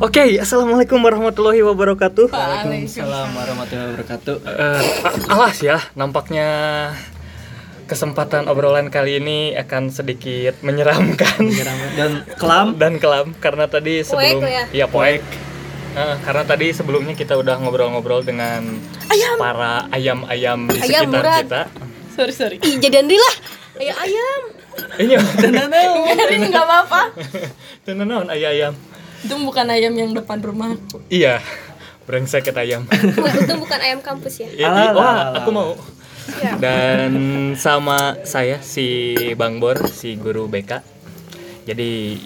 Oke, assalamualaikum warahmatullahi wabarakatuh. Waalaikumsalam warahmatullahi wabarakatuh. Eh, alas ya, nampaknya kesempatan obrolan kali ini akan sedikit menyeramkan Dan kelam dan kelam karena tadi sebelum ya? iya poek. Eh, karena tadi sebelumnya kita udah ngobrol-ngobrol dengan para ayam-ayam di Ayam, sekitar Murad. kita. sorry sorry Ih, jadi Andri lah. Ayam ayam. Ini Biarin nggak apa-apa tenan ayam. Itu bukan ayam yang depan rumah Iya. Brengsek kita ayam. Itu bukan ayam kampus ya. I- i- Alah, wah, alah, aku mau. Siap. Dan sama saya si Bang Bor, si guru BK. Jadi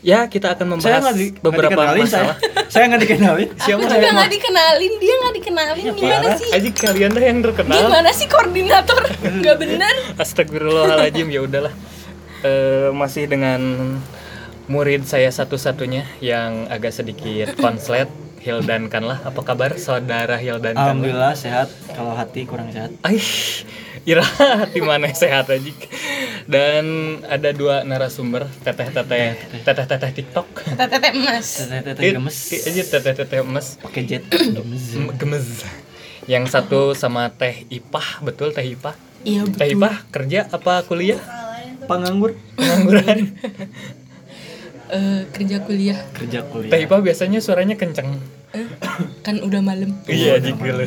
ya kita akan saya membahas nggak di, beberapa dikenalin saya. masalah. Saya nggak dikenalin. Siapa aku juga nggak dikenalin dia nggak dikenalin gimana sih Aji kalian dah yang terkenal. gimana sih koordinator nggak bener Astagfirullahaladzim ya udahlah. Eh, masih dengan murid saya satu-satunya yang agak sedikit konslet Hildan Kanlah. Apa kabar saudara Hildan Kanlah? Alhamdulillah sehat. Kalau hati kurang sehat. Aish, Ira hati mana sehat aja. Dan ada dua narasumber, teteh-teteh, teteh-teteh TikTok. tete emas Teteh-teteh gemes. It- Aja teteh-teteh emas, Pakai jet. Gemes. em, gemes. Yang satu sama Teh Ipah, betul Teh Ipah? iya Teh betul Ipah kerja apa kuliah? Penganggur. Pengangguran. Eh, kerja kuliah Kerja kuliah. Teh Ipah biasanya suaranya kenceng. Eh, kan udah malam Iya, jigil.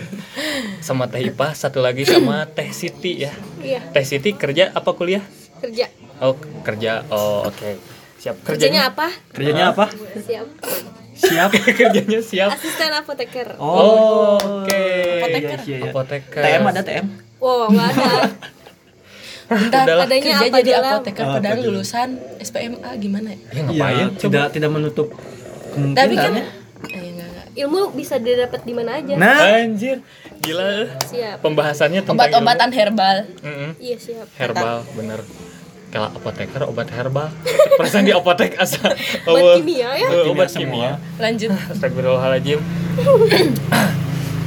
Sama Teh Ipah, satu lagi sama Teh Siti ya. Iya, Teh Siti kerja apa kuliah? kerja. Oh, kerja. Oh, oke. Siap. Kerjanya apa? Kerjanya apa? Siap. Siap. kerjanya siap. Asisten apoteker. Oh, Oke. Iya, iya, iya. Apoteker. TM ada TM. Wow, enggak ada. Adanya Kerja apa jadi apoteker Apa padahal dulu? lulusan SPMA gimana ya? Ya Iya, ngapain? tidak tidak menutup kemungkinan. Tapi kan ya. eh, enggak, enggak. Ilmu bisa didapat di mana aja. Nah, Anjir, gila. Siap. Pembahasannya tentang obat-obatan herbal ilmu. Mm-mm. Iya, siap. herbal, bener. Kalau apoteker obat herbal. Perasaan di apotek asal Obat kimia ya? Obat Kimia kimia. lanjut Astagfirullahaladzim.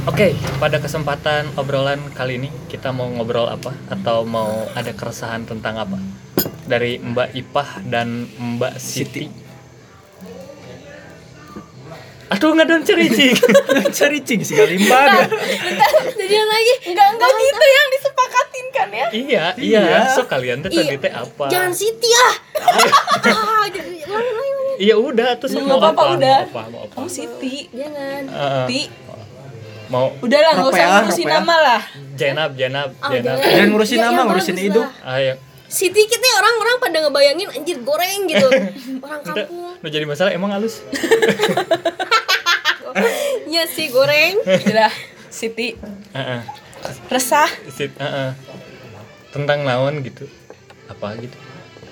Oke, pada kesempatan obrolan kali ini kita mau ngobrol apa atau mau ada keresahan tentang apa? Dari Mbak Ipah dan Mbak Siti. Aduh nggak ada cericing. cari cing sih limba. Jadian lagi. enggak enggak gitu yang disepakatin kan ya iya, iya. Iya. So kalian tuh tadi Iya. teh apa? Jangan Siti ah. ah, jadi ulangi. Iya udah Nggak mau apa-apa, apa, udah. mau apa, mau apa. kamu Siti Jangan. Heeh. Ti mau udah lah nggak usah ya, ngurusin ya? nama lah jenab, jenab, Ah, jenab. jangan. Ngurusin Ya, nama, ngurusin hidup. Ayo. Siti kita orang-orang pada ngebayangin anjir goreng gitu. Orang kampung. udah jadi masalah emang halus. Iya sih goreng. udah Siti Heeh. resah Sit, heeh. Tentang naon gitu. Apa gitu?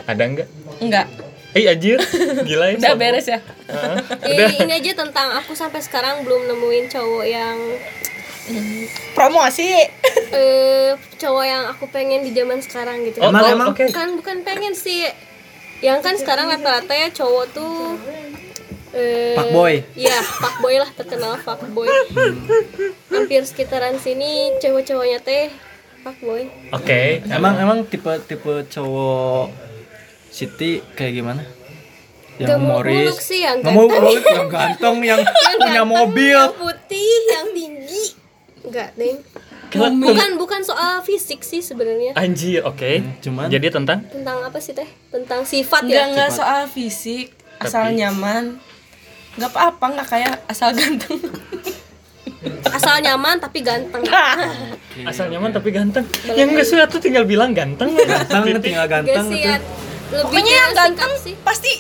Ada enggak? enggak Eh anjir, gila ya. udah beres ya Heeh. Eh, ini aja tentang aku sampai sekarang belum nemuin cowok yang promosi eh cowok yang aku pengen di zaman sekarang gitu. Oh, Emang, oh, emang? oke. Kan bukan pengen sih. Yang kan sekarang rata-rata ya cowok tuh eh Fuckboy. Iya, fuckboy lah terkenal fuckboy. Hampir sekitaran sini cewek-cowoknya teh fuckboy. Oke. Emang emang tipe tipe cowok Siti kayak gimana? Yang Gak humoris. muluk sih, yang ganteng. muluk, yang ganteng, yang Yang punya ganteng, mobil. yang putih, yang tinggi. Enggak, Deng. Bukan bukan soal fisik sih sebenarnya. Anjir, oke. cuman- jadi tentang Tentang apa sih teh? Tentang sifat enggak ya. enggak soal fisik asal Tapi- nyaman nggak apa-apa nggak kayak asal ganteng Asal nyaman tapi ganteng. asal nyaman tapi ganteng. Yang enggak suka tuh tinggal bilang ganteng. Ganteng, tinggal Gak ganteng sih. Lebih pokoknya yang ganteng sih. pasti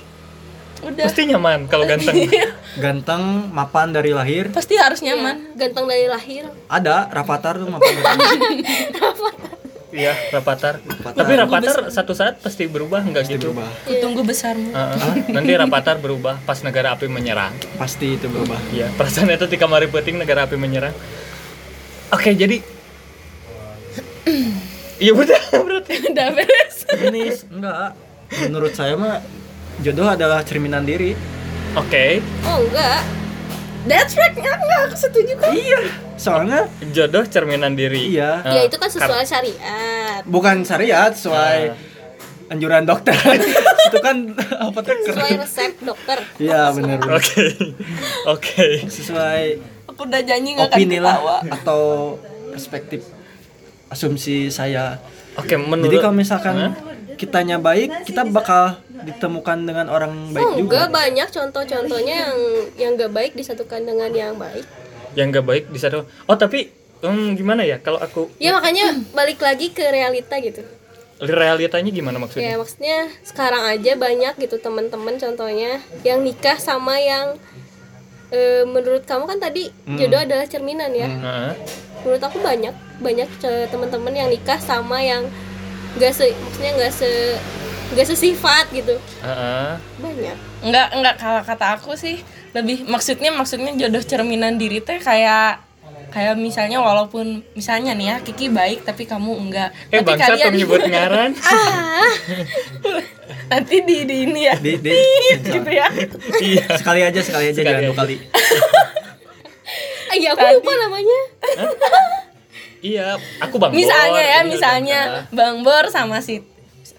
udah Pasti nyaman kalau ganteng. Ganteng, mapan dari lahir. pasti harus nyaman Ganteng dari lahir. Ada Rapatar tuh mapan dari lahir. Iya, rapatar. Tapi rapatar satu saat pasti berubah enggak gitu? berubah. Ku tunggu besarmu Heeh. nanti rapatar berubah pas negara api menyerang. Pasti itu berubah. Iya, perasaan itu di kamar puting negara api menyerang. Oke, jadi Iya udah berarti. udah beres Ini enggak. Menurut saya mah jodoh adalah cerminan diri. Oke, Oh enggak. that's right enggak enggak setuju kok Iya. Soalnya jodoh cerminan diri. Iya. Eh, ya itu kan sesuai syariat. bukan syariat sesuai Ah. anjuran dokter itu kan apoteker sesuai resep dokter iya benar Oke. Oke. sesuai Aku udah janji gak akan ketawa. atau perspektif asumsi saya Oke, menurut jadi kalau misalkan Hah? Kitanya baik kita bakal ditemukan dengan orang baik oh juga. enggak banyak contoh-contohnya yang yang gak baik disatukan dengan yang baik. Yang gak baik di satu oh tapi hmm, gimana ya kalau aku ya makanya balik lagi ke realita gitu. Realitanya gimana ya maksudnya maksudnya sekarang aja banyak gitu teman-teman contohnya yang nikah sama yang eh, menurut kamu kan tadi jodoh adalah cerminan ya? Heeh. menurut aku banyak banyak ce- teman-teman yang nikah sama yang gak se maksudnya gak se gak sesifat gitu. Heeh. banyak. Enggak, enggak kalau kata aku sih lebih maksudnya maksudnya jodoh cerminan diri teh kayak kayak misalnya walaupun misalnya nih ya Kiki baik tapi kamu enggak. eh Nanti bangsa tuh nyebut ngaran. Nanti di, di ini ya. di, di, gitu ya. iya. Sekali aja sekali aja Sekali jangan dua kali. Ah iya aku lupa namanya iya aku bang misalnya Bor, ya, misalnya udah- Bang Bor sama si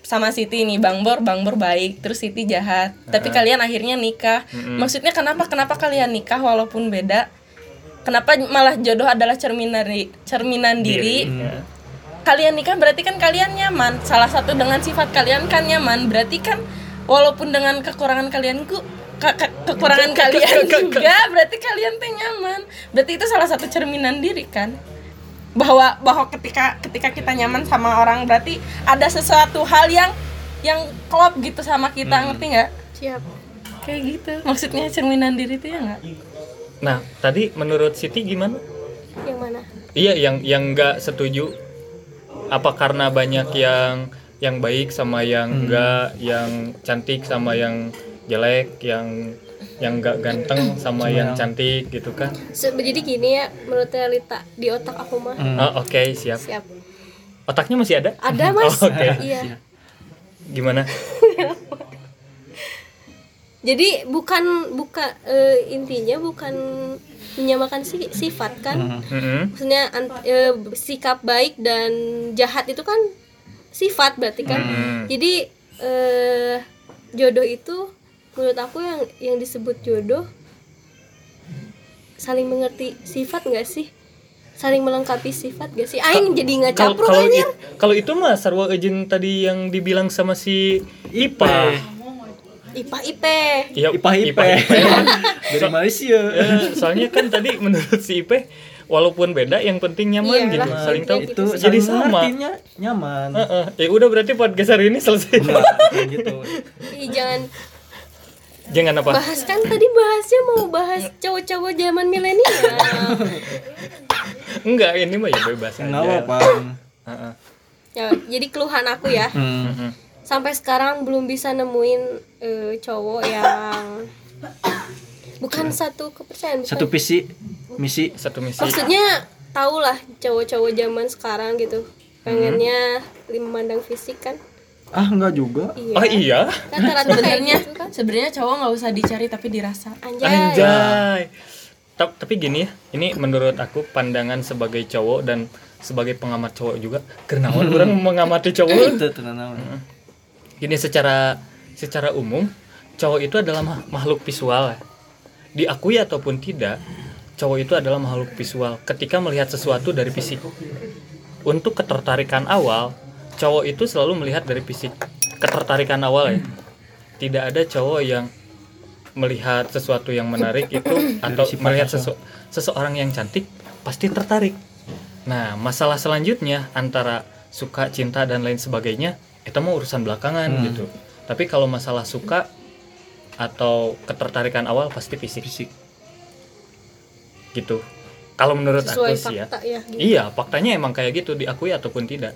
sama Siti nih, Bang Bor, Bang Bor baik, terus Siti jahat. Tapi kalian akhirnya nikah. Maksudnya kenapa kenapa kalian nikah walaupun beda? Kenapa malah jodoh adalah cerminan ri- cerminan diri? Ya. Kalian nikah berarti kan kalian nyaman. Salah satu dengan sifat kalian kan nyaman. Berarti kan walaupun dengan kekurangan kalian ku ke- ke- kekurangan kalian juga berarti kalian teh nyaman. Berarti itu salah satu cerminan diri kan? Bahwa bahwa ketika ketika kita nyaman sama orang berarti ada sesuatu hal yang yang klop gitu sama kita ngerti nggak? Siap. Kayak gitu. Maksudnya cerminan diri itu ya nggak? Nah tadi menurut Siti gimana? Yang mana? Iya yang yang nggak setuju. Apa karena banyak yang yang baik sama yang enggak yang cantik sama yang jelek yang yang enggak ganteng sama yang cantik gitu kan. Se- jadi gini ya menurut realita di otak aku mah. Oh, oke siap. Siap. Otaknya masih ada? Ada mas. Oh, oke. iya. Gimana? Jadi bukan buka eh, intinya bukan menyamakan si, sifat kan? Mm-mm. maksudnya ant- eh, sikap baik dan jahat itu kan sifat berarti kan? Hmm. jadi eh, jodoh itu menurut aku yang yang disebut jodoh saling mengerti sifat nggak sih saling melengkapi sifat gak sih aing jadi nggak capruk kalau it- kalau itu mah sarwa ejin tadi yang dibilang sama si Ipa. ipa ip Iya, Ipah Ipa. Ipe dari Malaysia Eh, soalnya kan tadi menurut si Ipe walaupun beda yang penting nyaman Iyalah, gitu, saling tahu. itu sih. Jadi saling sama. mengertinya nyaman Heeh. Ya udah berarti podcast hari ini selesai. Enggak, kayak gitu Ih, jangan Jangan apa? bahas kan tadi bahasnya mau bahas cowok-cowok zaman milenial Enggak, ini mah ya bebas aja. Heeh. ya, jadi keluhan aku ya Hmm. Sampai sekarang belum bisa nemuin eh, cowok yang bukan satu kepercayaan bukan. satu visi misi Satu misi. maksudnya tau lah cowok-cowok zaman sekarang gitu pengennya memandang fisik kan ah enggak juga iya Oh iya. sebenarnya gitu kan sebenarnya cowok nggak usah dicari tapi dirasa anjay, Anjay. Ta- Tapi gini ya, ini menurut aku pandangan sebagai cowok dan sebagai pengamat cowok juga. Kenaon orang mengamati cowok. itu tenang Gini secara secara umum, cowok itu adalah ma- makhluk visual. ya. Diakui ataupun tidak, cowok itu adalah makhluk visual ketika melihat sesuatu dari fisik. Untuk ketertarikan awal, cowok itu selalu melihat dari fisik. Ketertarikan awal ya. Tidak ada cowok yang melihat sesuatu yang menarik itu atau melihat sesu- seseorang yang cantik pasti tertarik. Nah, masalah selanjutnya antara suka, cinta dan lain sebagainya itu mau urusan belakangan gitu. Tapi kalau masalah suka atau ketertarikan awal pasti fisik fisik gitu. Kalau menurut sesuai aku sih ya. ya gitu. Iya, faktanya emang kayak gitu diakui ataupun tidak.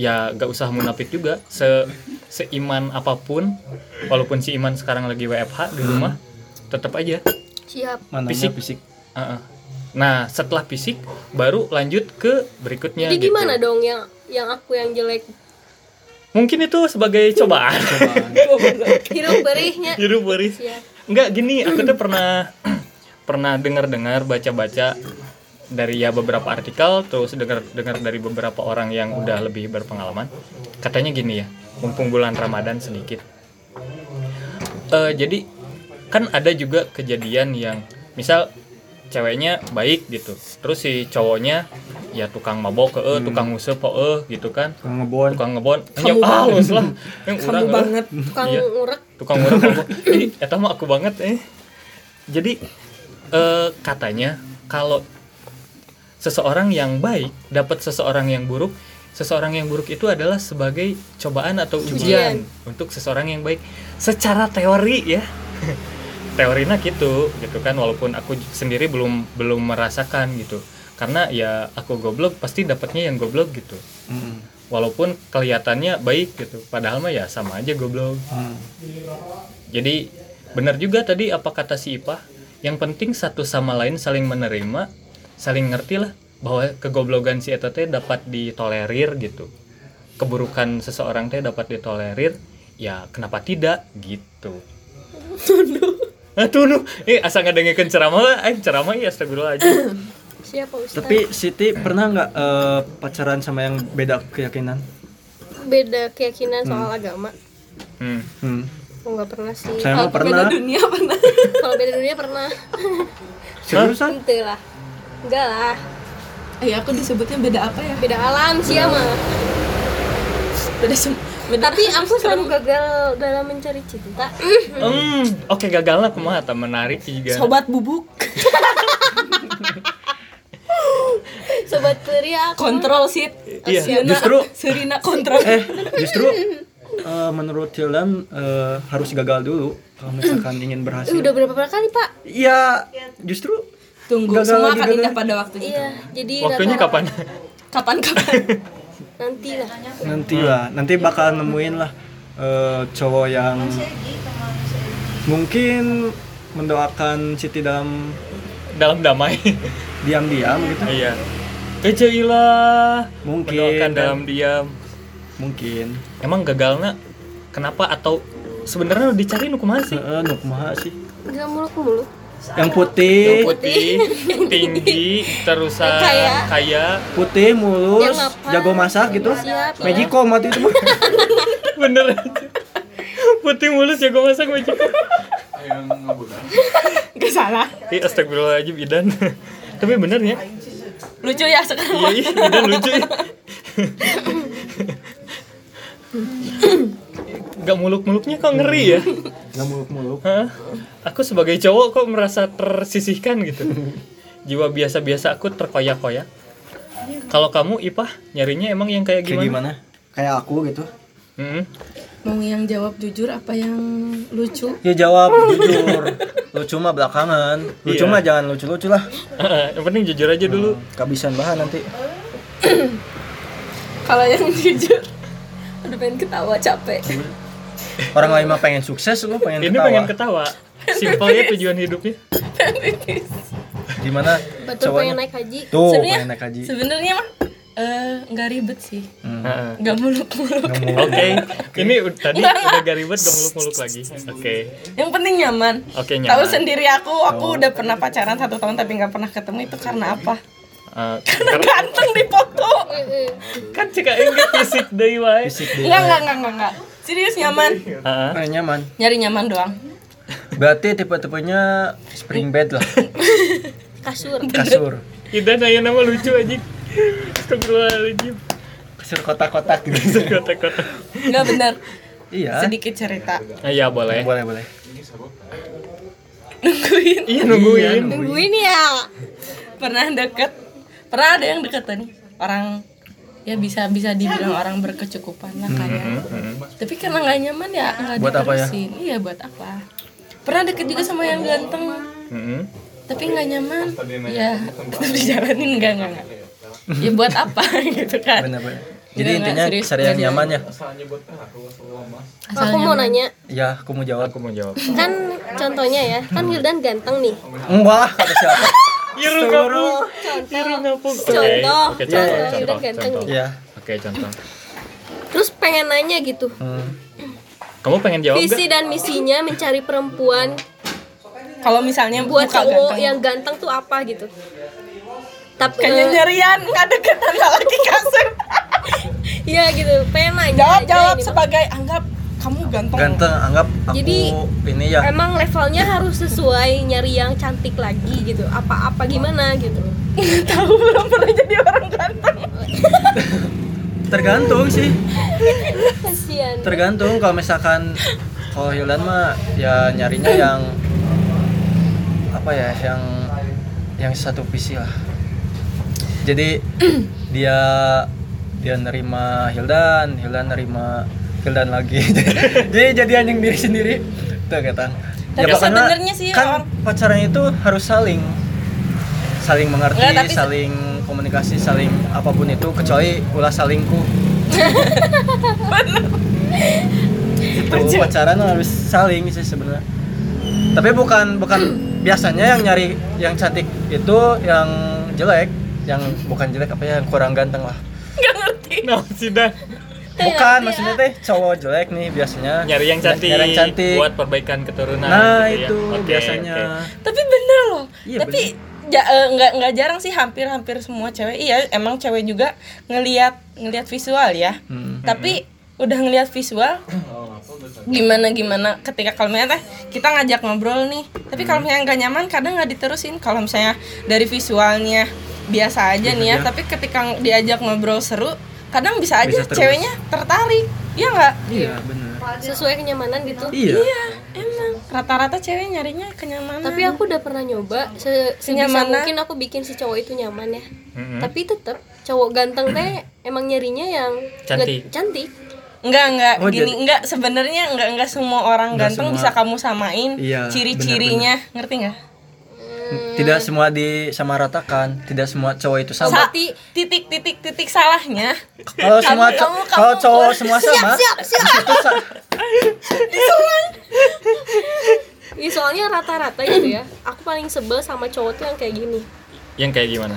Ya gak usah munafik juga. Se seiman apa pun, walaupun si Iman sekarang lagi WFH di rumah, tetap aja. siap mananya Fisik. fisik, Heeh. Nah, setelah fisik baru lanjut ke berikutnya jadi gitu. gimana dong yang yang aku yang jelek Mungkin itu sebagai cobaan. hirup berihnya Hidup Boris. siap Enggak gini, aku tuh pernah pernah dengar-dengar baca-baca dari ya beberapa artikel terus dengar dengar dari beberapa orang yang udah lebih berpengalaman. Katanya gini ya mumpung bulan Ramadan sedikit. Eh, jadi kan ada juga kejadian yang misal ceweknya baik gitu terus si cowoknya ya tukang mabok ke Hmm. tukang ngusep eh gitu kan. Ngebon. Tukang ngebon. Kamu ah, banget. lah. Yang kamu urang, eh. banget. Tukang Iya. ngurek. Tukang ngurek mabok. Ih, eta mah aku banget eh. Jadi eh, katanya kalau seseorang yang baik dapat seseorang yang buruk. Seseorang yang buruk itu adalah sebagai cobaan atau ujian, untuk seseorang yang baik. Secara teori ya. Teorinya gitu gitu kan walaupun aku sendiri belum belum merasakan gitu. Karena ya aku goblok pasti dapatnya yang goblok gitu. Hmm. walaupun kelihatannya baik gitu padahal mah ya sama aja goblok. Hmm. jadi benar juga tadi apa kata si Ipah? Yang penting satu sama lain saling menerima saling ngerti lah bahwa kegoblogan si Eta teh dapat ditolerir gitu. Keburukan seseorang teh dapat ditolerir ya kenapa tidak? Gitu. Ah, tuh eh asal ngedengerin ceramah eh ceramah ya astagfirullahaladzim. Siapa Ustaz? Tapi Siti pernah nggak eh, pacaran sama yang beda keyakinan? Beda keyakinan soal agama? Hmm. hmm. oh nggak pernah sih. Saya beda pernah. dunia pernah. Kalau beda dunia pernah. Seriusan? Ente lah enggak lah. Eh aku disebutnya beda apa ya? Beda alam sih ya mah beda sem beda tapi aku selalu gagal dalam mencari cinta. Hmm, oke gagal lah kumaha tah menarik juga. Sobat bubuk. Sobat peri aku kontrol sit Iya, justru- Serina kontrol. Eh justru eh, menurut Hildan eh, harus gagal dulu kalau misalkan ingin berhasil. Udah berapa kali pak? Iya justru tunggu. Gagal semua akan gagal. indah pada waktunya iya jadi waktunya rata- kapan? Kapan kapan nanti lah. Nanti lah nanti bakal nemuin lah eh, cowok yang mungkin mendoakan Siti dalam dalam damai. diam-diam gitu. Iya. Kecailah mungkin. Mendoakan kan? dalam diam. mungkin. Emang gagalnya kenapa? Atau sebenarnya dicari nu kumaha sih? Heeh, nu kumaha sih. Nggak muluk muluk yang putih. Yang putih tinggi terus ah, Kaya. kaya. Putih mulus Yang jago masak gitu. Siap, ya. Magicom mati itu mah. Bener. Putih mulus jago masak macam gak salah. Ih, astagfirullahaladzim Idan. Tapi bener ya. Lucu ya sekarang. Iya iya Idan lucu ya Gak muluk-muluknya kok ngeri ya? Nggak muluk-muluk. Hah? Aku sebagai cowok kok merasa tersisihkan gitu. Jiwa biasa-biasa aku terkoyak-koyak. Kalau kamu Ipah nyarinya emang yang kayak kayak gimana? gimana? Kayak aku gitu. Mm-mm. mau yang jawab jujur apa yang lucu? Ya jawab jujur. Lucu mah belakangan. Lucu Iya. mah jangan lucu-lucu lah. Yang penting jujur aja dulu. Kehabisan bahan nanti. Kalau yang jujur udah pengen ketawa capek orang lain mah pengen sukses lu pengen Ini ketawa. pengen ketawa. Simpelnya tujuan hidupnya. Gimana? Betul pengen naik haji. Tuh Sebenarnya- pengen naik haji. sebenarnya mah eh, nggak ribet sih. Hmm. Heeh. nggak muluk-muluk. Nggak mau. Oke, ini u- tadi udah gak ribet, gak muluk-muluk lagi. Oke, yang penting nyaman. Oke tahu nyaman. sendiri aku aku udah pernah pacaran satu tahun tapi nggak pernah ketemu. Itu karena apa? Eh, karena ganteng di foto. Kan cika enggak fisik wae. dia Enggak, enggak, enggak, enggak, enggak. Serius nyaman. Heeh. Eh, nyaman Nyari nyaman doang. berarti tipe-tipenya spring bed lah kasur kasur Idan aya nama lucu aja. Astagfirullahaladzim. kasur kotak-kotak gitu Kota-kota. Enggak bener. iya Sedikit cerita. Ah, Iya boleh. boleh boleh Nungguin. Iya nungguin. nungguin ya Pernah deket. Pernah ada yang deket nih. Orang ya bisa bisa dibilang orang berkecukupan lah kaya. Tapi karena nggak nyaman ya nggak apa ya? diterusin. Iya buat apa? Pernah deket juga sama yang ganteng. Mm-mm. Tapi nggak nyaman. Ya tetap dijalanin enggak enggak enggak. Ya buat apa gitu kan? bener bener Jadi nggak intinya serius, cari yang nyaman ya Asal aku mau nanya ya aku mau jawab Aku mau jawab. kan contohnya ya kan Hildan ganteng nih enggak kata siapa Iru ngapung. Iru ngapung. Oke, Contoh. Oke, Contoh, contoh, Hildan contoh, contoh. ya Oke, contoh. terus pengen nanya gitu hmm. Kamu pengen jawab visi gak? dan misinya mencari perempuan Kalau misalnya buat cowok ganteng. yang ganteng tuh apa gitu tapi kayaknya eh, nyarian nggak deketan lagi kasur iya gitu pengen nanya jawab jawab sebagai anggap kamu ganteng Ganteng anggap aku Jadi, ini ya. emang levelnya harus sesuai nyari yang cantik lagi gitu apa apa gimana gitu tahu belum pernah jadi orang ganteng Tergantung sih. kasihan Tergantung kalau misalkan kalau Hildan mah ya nyarinya yang apa ya yang yang satu visi lah. Jadi dia dia nerima Hildan, Hildan nerima Hildan lagi. Jadi jadi anjing diri sendiri. Tuh kata. Tapi pokoknya sebenarnya sih kan orang- pacaran itu harus saling saling mengerti, Enggak, tapi saling komunikasi, saling apa pun itu kecuali ulah salingku. itu pacaran harus saling sih sebenarnya tapi bukan bukan biasanya yang nyari yang cantik itu yang jelek yang bukan jelek apa ya yang kurang ganteng lah nggak ngerti Nah, sudah bukan maksudnya teh cowok jelek nih biasanya. Nyari yang cantik, nyari yang cantik. buat perbaikan keturunan nah gitu ya. itu Oke, biasanya. oke. tapi bener loh. Iya, tapi ja- eh, nggak nggak jarang sih hampir hampir semua cewek. Iya emang cewek juga ngelihat ngelihat visual ya. Hmm. tapi udah ngelihat visual gimana gimana? Ketika kalau misalnya teh kita ngajak ngobrol nih. Tapi kalau misalnya nggak nyaman kadang nggak diterusin. Kalau misalnya dari visualnya biasa aja nih ya. aja. tapi ketika diajak ngobrol seru kadang bisa aja Bisa terus. ceweknya tertarik ya nggak iya bener sesuai kenyamanan gitu iya iya emang rata-rata cewek nyarinya kenyamanan tapi aku udah pernah nyoba se sebisa Kenyamanan. mungkin aku bikin si cowok itu nyaman ya Mm-mm. tapi tetap cowok ganteng teh emang nyarinya yang Cantik. nggak- cantik Enggak, enggak, Oh, gini, jadi- enggak sebenarnya enggak enggak semua orang Enggak ganteng semua. bisa kamu samain Iya, ciri-cirinya, ngerti enggak? Tidak semua disamaratakan tidak semua cowok itu sama. Sa- titik titik titik salahnya. kalau semua kamu- co- kamu- kalau kamu- cowok semua sama siap siap. sa- Ih, soalnya rata-rata gitu ya. Aku paling sebel sama cowok tuh yang kayak gini. Yang kayak gimana?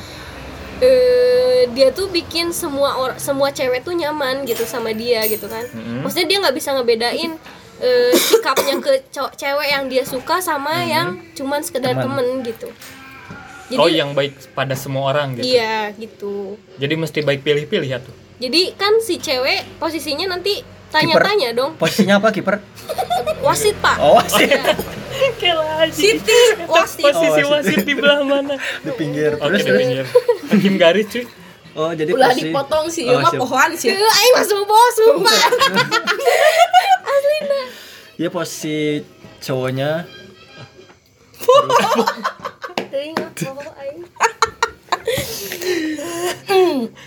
Eh dia tuh bikin semua orang semua cewek tuh nyaman gitu sama dia gitu kan. Mm-mm. maksudnya dia nggak bisa ngebedain eh, sikapnya ke cewek yang dia suka sama yang cuman sekedar Teman. temen gitu. Jadi oh yang baik pada semua orang gitu? Iya gitu. Jadi mesti baik pilih-pilih ya tuh? Jadi kan si cewek posisinya nanti tanya-tanya dong. Posisinya apa kiper? Wasit pak. Oh sih Siti wasit. posisi Oh, wasit. di belah mana? Di pinggir. Oke terus di pinggir. Hakim garis cuy. Oh jadi Ulah posisi- dipotong sih, Oh, mah siap. pohoan sih. Aing masuk bos sumpah ya posisi cowoknya aing.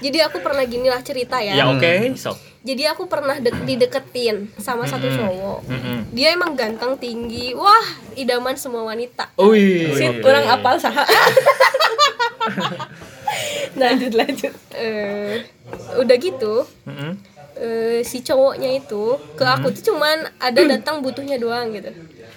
jadi aku pernah gini lah cerita ya, ya oke sok jadi aku pernah de- dideketin sama satu cowok Mm-mm. dia emang ganteng tinggi wah idaman semua wanita Wih, Si oke. kurang apal saha. lanjut lanjut. eh udah gitu Mm-mm. Eh, si cowoknya itu ke aku tuh cuman ada datang butuhnya doang gitu.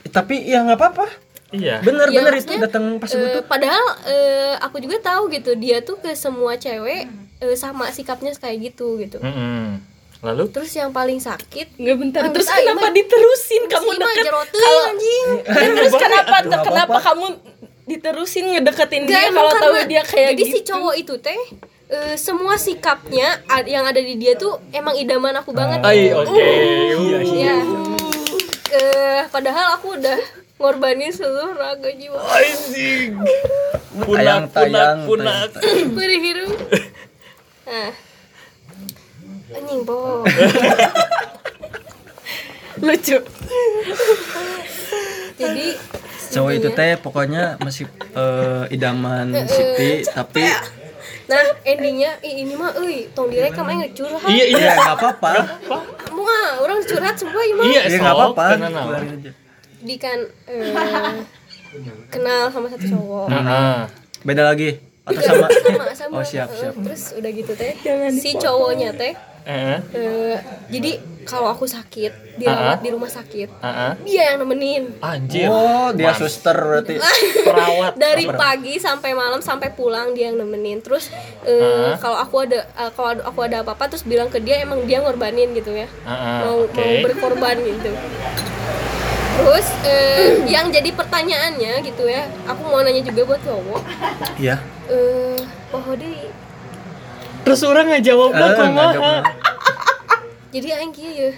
Tapi ya nggak apa-apa. Iya. Bener Ya, bener itu datang pas eh, butuh. padahal eh, aku juga tahu gitu. Dia tuh ke semua cewek eh, sama sikapnya kayak gitu gitu. Mm-mm. lalu? Terus yang paling sakit? Enggak bentar. Ah, Terus ah, kenapa Iman. diterusin? Kamu deket? Kalau anjing. Dan terus kenapa Aduh, nggak kenapa kamu diterusin ngedeketin Nggak, dia kalau tahu karena- dia kayak jadi gitu? si cowok itu teh eh, semua sikapnya yang ada di dia tuh emang idaman aku banget. Ai, oke. Iya, Uh. ya eh padahal aku udah ngorbanin seluruh raga jiwa. Anjing. Punak, Tayang, punak, tayang, punak. Beri hirup nah anjing po lucu. jadi cowok itu teh pokoknya masih eh, idaman Siti tapi nah endingnya ih, ini mah euy tong direkam aja curhat. Iya, iya. ya nggak apa-apa. Mau ah orang curhat semua ini mah Iya, ya sok, nggak apa-apa nah. di kan eh, kenal sama satu cowok. Ah, beda lagi. Atau sama? sama sama. Oh siap siap. Terus udah gitu teh si cowoknya teh eh, eh, jadi kalau aku sakit dirawat ah. di rumah sakit ah. dia yang nemenin Anjir. oh dia Mas. suster berarti perawat. dari pagi sampai malam sampai pulang dia yang nemenin terus eh, Ah. kalau aku ada eh, kalau aku ada apa-apa terus bilang ke dia emang dia ngorbanin gitu ya ah, mau oke. mau berkorban gitu terus eh, yang jadi pertanyaannya gitu ya aku mau nanya juga buat cowok Iya. eh oh deh terus orang nggak jawab kumaha jawab. jadi aing kieu ya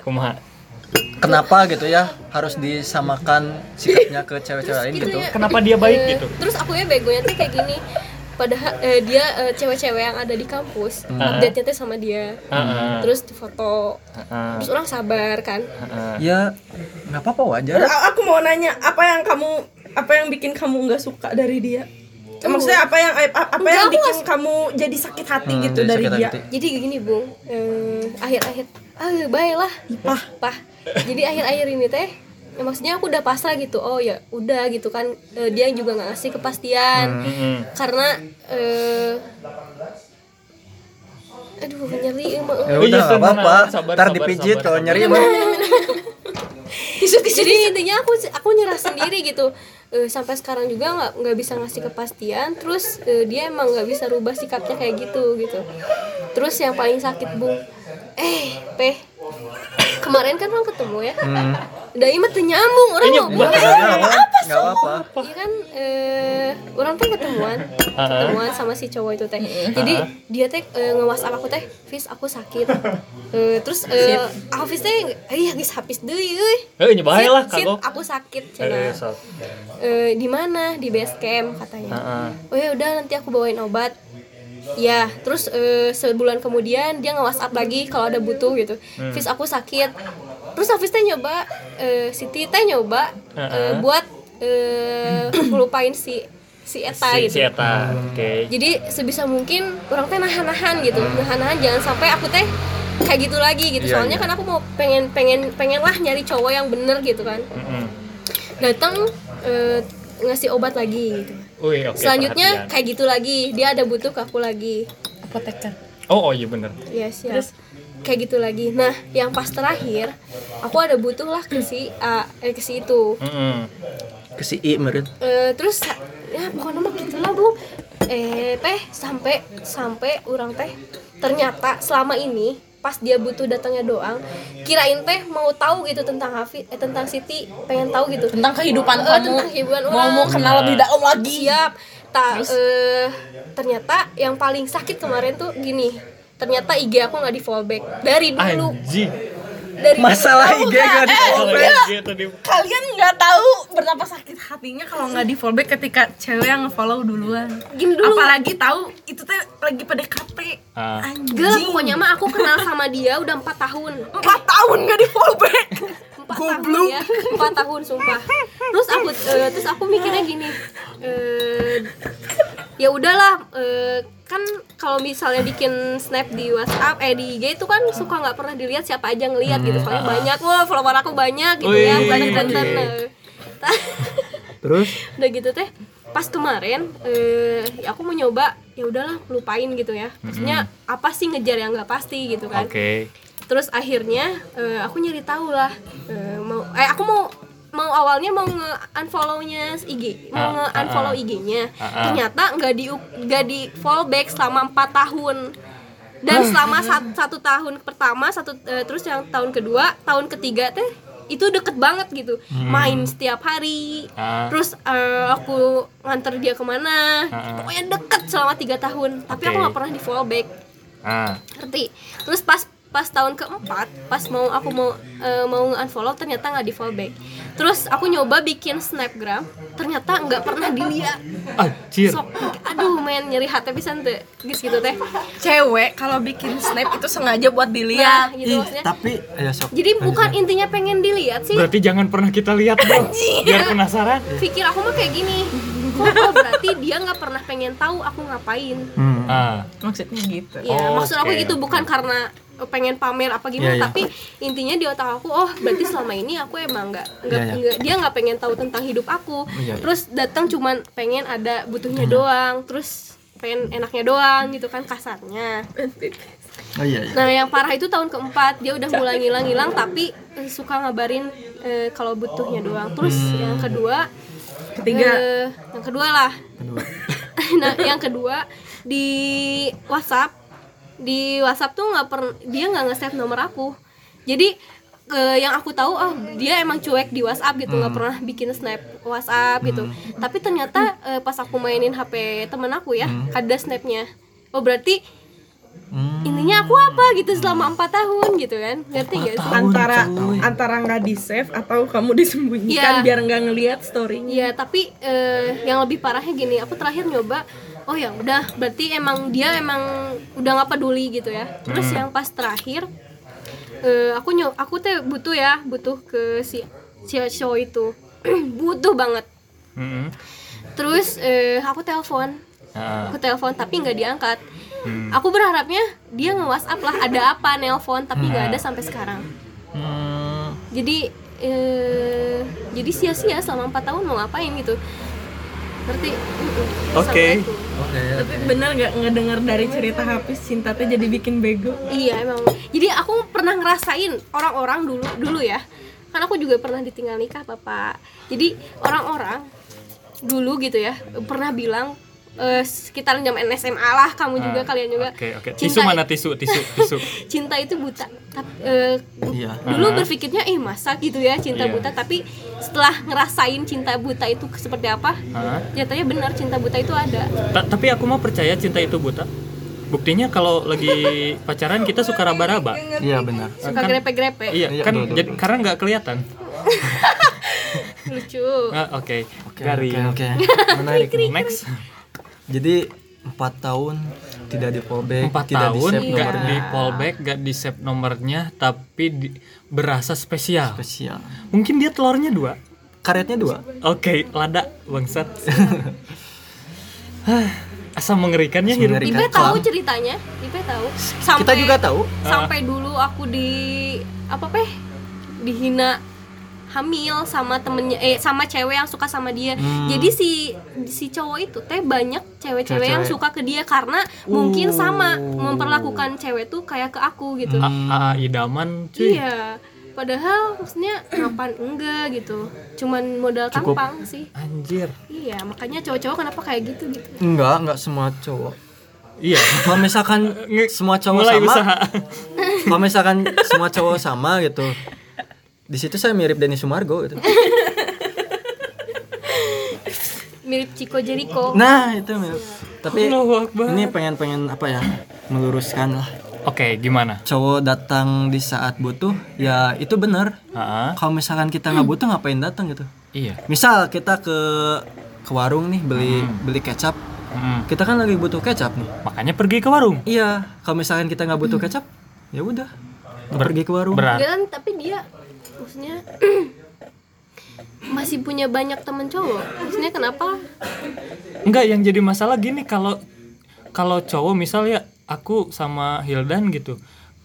kumaha Kenapa gitu ya harus disamakan sikapnya ke cewek-cewek lain gitu gitu? ya. kenapa dia baik Eh, gitu terus aku ya begonya tuh kayak gini padahal eh, dia eh, cewek-cewek yang ada di kampus update nya tuh sama dia Heeh. terus difoto Heeh. terus orang sabar kan Heeh. Ya nggak apa-apa wajar. Aku mau nanya apa yang kamu apa yang bikin kamu nggak suka dari dia maksudnya apa yang apa Enggak, yang bikin kamu jadi sakit hati Hmm, gitu jadi dari dia? hati. jadi gini bung. Eh, akhir-akhir. Ah baiklah. Pah. pah. Jadi akhir-akhir ini teh ya maksudnya aku udah pasrah gitu. Oh ya udah gitu kan. Eh, dia juga nggak ngasih kepastian. Mm-mm. karena eh aduh nyeri. Emang Ya udah nggak apa-apa. Ntar dipijit kalau nyeri mah. jadi intinya aku aku nyerah sendiri gitu Eh, sampai sekarang juga nggak nggak bisa ngasih kepastian. Terus eh, dia emang nggak bisa rubah sikapnya kayak gitu gitu. Terus yang paling sakit bung eh peh kemarin kan orang ketemu ya. Hmm. Dai mah teu nyambung orang ngobrol Nggak apa apa. Iya kan? Eh orang teh ketemuan. Ketemuan sama si cowok itu teh. Jadi dia teh eh, nge-whatsapp aku teh. Fis aku sakit. Eh, terus eh aku Fis teh iya habis deui euy. Eh nyebahe lah kagok. aku sakit cenah. sok. Eh, di mana? Di base camp katanya. Heeh. oh ya udah nanti aku bawain obat ya terus eh, sebulan kemudian dia nge WhatsApp lagi kalau ada butuh gitu. Hmm. Fis aku sakit. Terus Hafiz teh nyoba eh, Siti teh nyoba eh, Heeh. buat eh, ngelupain si si Eta si, gitu. Si Eta oke. Jadi sebisa mungkin orang teh nahan-nahan gitu. Nahan-nahan jangan sampai aku teh kayak gitu lagi gitu. Iya, soalnya iya. kan aku mau pengen pengen pengen lah nyari cowok yang bener gitu kan. Mm-mm. datang eh, ngasih obat lagi gitu Wih, oke, selanjutnya perhatian. kayak gitu lagi. Dia ada butuh ke aku lagi. Apoteker. Oh oh iya bener. Ya siap kayak gitu lagi. Nah yang pas terakhir aku ada butuh lah ke si A eh, ke si itu. Mm-mm. Ke si I meureun. Eh, terus ya pokoknya mah gitu lah bu. Eh teh sampai sampai orang teh ternyata selama ini pas dia butuh datangnya doang kirain teh mau tahu gitu tentang Hafiz eh tentang Siti pengen tahu gitu. Tentang Eh, kehidupan kamu. tentang kehidupan mau orang. mau kenal lebih dalam lagi. Siap. Tak eh ternyata yang paling sakit kemarin tuh gini. Ternyata IG aku nggak di fallback. Dari dulu. Anjing dari Masalah IG nggak di eh, fallback. iya. gitu di kalian nggak tahu betapa sakit hatinya kalau nggak di fallback ketika cewek yang ngefollow duluan Gini dulu. apalagi tahu itu teh lagi PDKT Ah. anjing Gak lah pokoknya mah aku kenal sama dia udah empat tahun empat tahun nggak di fallback empat tahun ya. Empat tahun sumpah. Terus aku eh, terus aku mikirnya gini eh, ya udahlah eh, kan kalau misalnya bikin snap di WhatsApp eh di IG itu kan suka nggak pernah dilihat siapa aja ngelihat gitu. Soalnya banyak wah follower aku banyak gitu ya Wih, banyak banget nah. Terus? udah gitu teh pas kemarin eh ya aku mau nyoba ya udahlah lupain gitu ya. Maksudnya apa sih ngejar yang nggak pasti gitu kan? Oke terus akhirnya eh, aku nyari tahu lah eh, mau eh aku mau mau awalnya mau nge unfollownya IG mau Ah, nge unfollow ah, IG-nya ah, ah. ternyata nggak di nggak di fallback selama empat tahun. Dan selama sat- satu tahun pertama satu eh, terus yang tahun kedua tahun ketiga teh itu deket banget gitu. Main setiap hari. Ah. terus eh, aku nganter dia ke mana. Ah, ah. pokoknya deket selama tiga tahun. Tapi aku nggak pernah di fallback ah. Ngerti? Terus pas pas tahun keempat pas mau aku mau eh, mau unfollow ternyata nggak di fallback. Terus aku nyoba bikin snapgram ternyata nggak pernah dilihat. Anjir. Sok aduh main nyeri hati pisan teh gis gitu teh. Cewek kalau bikin snap itu sengaja buat nah dilihat gitu ih, maksudnya. tapi ya sok. jadi bukan intinya pengen dilihat sih. Berarti jangan pernah kita lihat bro. Biar penasaran. Pikir aku mah kayak gini. Kok oh, berarti dia nggak pernah pengen tahu aku ngapain. Hmm. ah. Maksudnya gitu. Ya Oh, maksud aku oke. gitu bukan karena pengen pamer apa gimana Iya, iya. tapi intinya di otak aku oh berarti selama ini aku emang nggak nggak iya. nggak- dia nggak pengen tahu tentang hidup aku Iya, iya. terus datang cuman pengen ada butuhnya doang terus pengen enaknya doang gitu kan kasarnya Oh iya iya. nah yang parah itu tahun keempat dia udah mulai ngilang-ngilang tapi eh, suka ngabarin eh, kalau butuhnya doang terus yang kedua Ketiga. eh, yang kedua lah Kedua. nah yang kedua di WhatsApp di WhatsApp tuh nggak per dia nggak nge-save nomor aku. Jadi eh, yang aku tahu oh dia emang cuek di WhatsApp gitu nggak pernah bikin snap WhatsApp gitu. Tapi ternyata eh, pas aku mainin HP temen aku ya ada snapnya. Oh berarti Hmm. ininya aku apa gitu selama empat tahun gitu kan? Ngerti gak sih? antara antara nggak di save atau kamu disembunyikan Iya. biar nggak ngelihat storynya? Iya, tapi eh, yang lebih parahnya gini, aku terakhir nyoba, oh ya udah, berarti emang dia emang udah nggak peduli gitu ya. Terus yang pas terakhir, eh, aku nyoba, aku teh butuh ya, butuh ke si si cowok itu, butuh banget. Mm-mm. Terus eh, aku telepon, Ah. aku telepon tapi nggak diangkat. Aku berharapnya dia nge WhatsApp lah, ada apa nelpon, tapi nggak ada sampai sekarang. Hmm, Jadi eh, jadi sia-sia selama empat tahun mau ngapain gitu. Ngerti? Oke. Assalamualaikum. oke tapi bener nggak ngedengar dari cerita Hafiz cinta tuh jadi bikin bego Iya emang. Jadi aku pernah ngerasain orang-orang dulu dulu ya. Kan aku juga pernah ditinggal nikah bapak. Jadi orang-orang dulu gitu ya pernah bilang eh, sekitar zaman SMA lah kamu juga kalian juga. Oke, oke. Cinta- Tisu mana tisu, tisu, tisu. Cinta itu buta. Tapi eh, iya dulu berpikirnya eh masa gitu ya cinta Iya. buta tapi setelah ngerasain cinta buta itu seperti apa Hah? nyatanya benar cinta buta itu ada Ta- tapi aku mau percaya cinta itu buta. Buktinya kalau lagi pacaran kita suka raba-raba. iya benar suka Kan- grepe-grepe Iya, Iya, kan betul, betul, jadi karena nggak kelihatan. lucu Ah, Oke, oke oke oke menarik. Next, jadi empat tahun tidak di fallback empat tidak tahun di nomornya di fallback, nggak di save nomornya, tapi di- berasa spesial. spesial Mungkin dia telurnya dua. karetnya dua Oke, lada bangsat. Hah, Asal mengerikannya hidup. Mengerikan. Ipe tahu ceritanya Ipe tahu sampai kita juga tahu sampai dulu aku di apa peh dihina hamil sama temennya eh sama cewek yang suka sama dia Hmm. jadi si si cowok itu teh banyak cewek-cewek yang suka ke dia karena mungkin sama memperlakukan cewek tuh kayak ke aku gitu A- a- idaman cuy. iya padahal maksudnya kapan enggak gitu cuman modal Cukup. tampang sih Anjir. iya makanya cowok-cowok kenapa kayak gitu gitu enggak enggak semua cowok Iya. kalau misalkan semua cowok Mulai sama usaha. kalau misalkan semua cowok sama gitu di situ saya mirip Denny Sumargo gitu. Mirip Chico Jericho. Nah itu mirip. Tapi Allahu Akbar. ini pengen pengen apa ya meluruskan lah. Oke, gimana? cowok datang di saat butuh ya itu benar. Ah, kalau misalkan kita nggak butuh ngapain datang gitu? Iya. misal kita ke ke warung nih beli beli kecap. Mm, kita kan lagi butuh kecap nih. Makanya pergi ke warung. iya kalau misalkan kita nggak butuh kecap ya udah pergi ke warung Berat. Kan tapi dia maksudnya masih punya banyak temen cowok maksudnya kenapa Enggak, yang jadi masalah gini kalau kalau cowok misalnya aku sama Hildan gitu.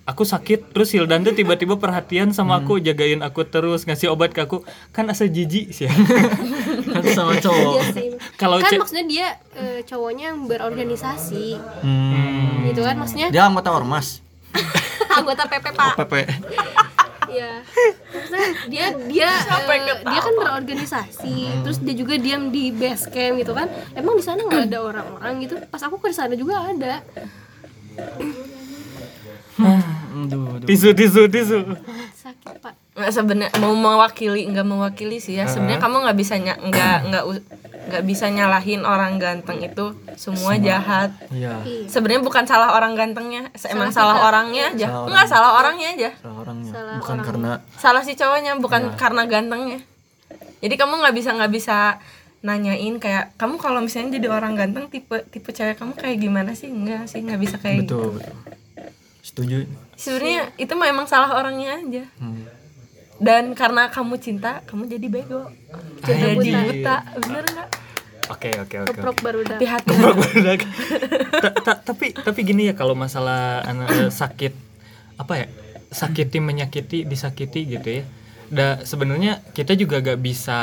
Aku sakit terus Hildan tuh tiba-tiba perhatian sama aku, jagain aku terus, ngasih obat ke aku. Kan asa jijik sih. kan sama cowok Iya Kalau kan maksudnya dia eh, cowoknya yang berorganisasi Hmm. gitu kan maksudnya dia anggota ormas anggota PP pak PP Iya. Dia dia eh, dia kan berorganisasi, terus dia juga diam di base camp gitu kan. Emang di sana nggak ada orang-orang gitu. Pas aku ke sana juga ada. Tisu tisu tisu. Sakit pak. Nggak sebenarnya mau mewakili nggak mewakili sih ya. Sebenarnya kamu nggak bisa nggak nggak nggak bisa nyalahin orang ganteng itu. Semua jahat. Iya. Iya. sebenarnya bukan salah orang gantengnya emang Salah salah, orangnya aja. Salah nggak salah orangnya aja. Salah orangnya. Salah bukan orang. karena salah si cowoknya bukan karena gantengnya. Jadi kamu nggak bisa nggak bisa nanyain kayak kamu kalau misalnya jadi orang ganteng tipe tipe cewek kamu kayak gimana sih? Enggak sih nggak bisa kayak gitu. betul betul. Setuju. Sebenarnya itu mah emang salah orangnya aja. Hmm. Dan karena kamu cinta kamu jadi bego jadi buta. buta bener nggak Oke oke oke. Keprok baru dah. hati-hati Barudak. Ta- ta- tapi tapi gini ya kalau masalah anak eh, sakit apa ya sakiti menyakiti disakiti gitu ya da sebenarnya kita juga gak bisa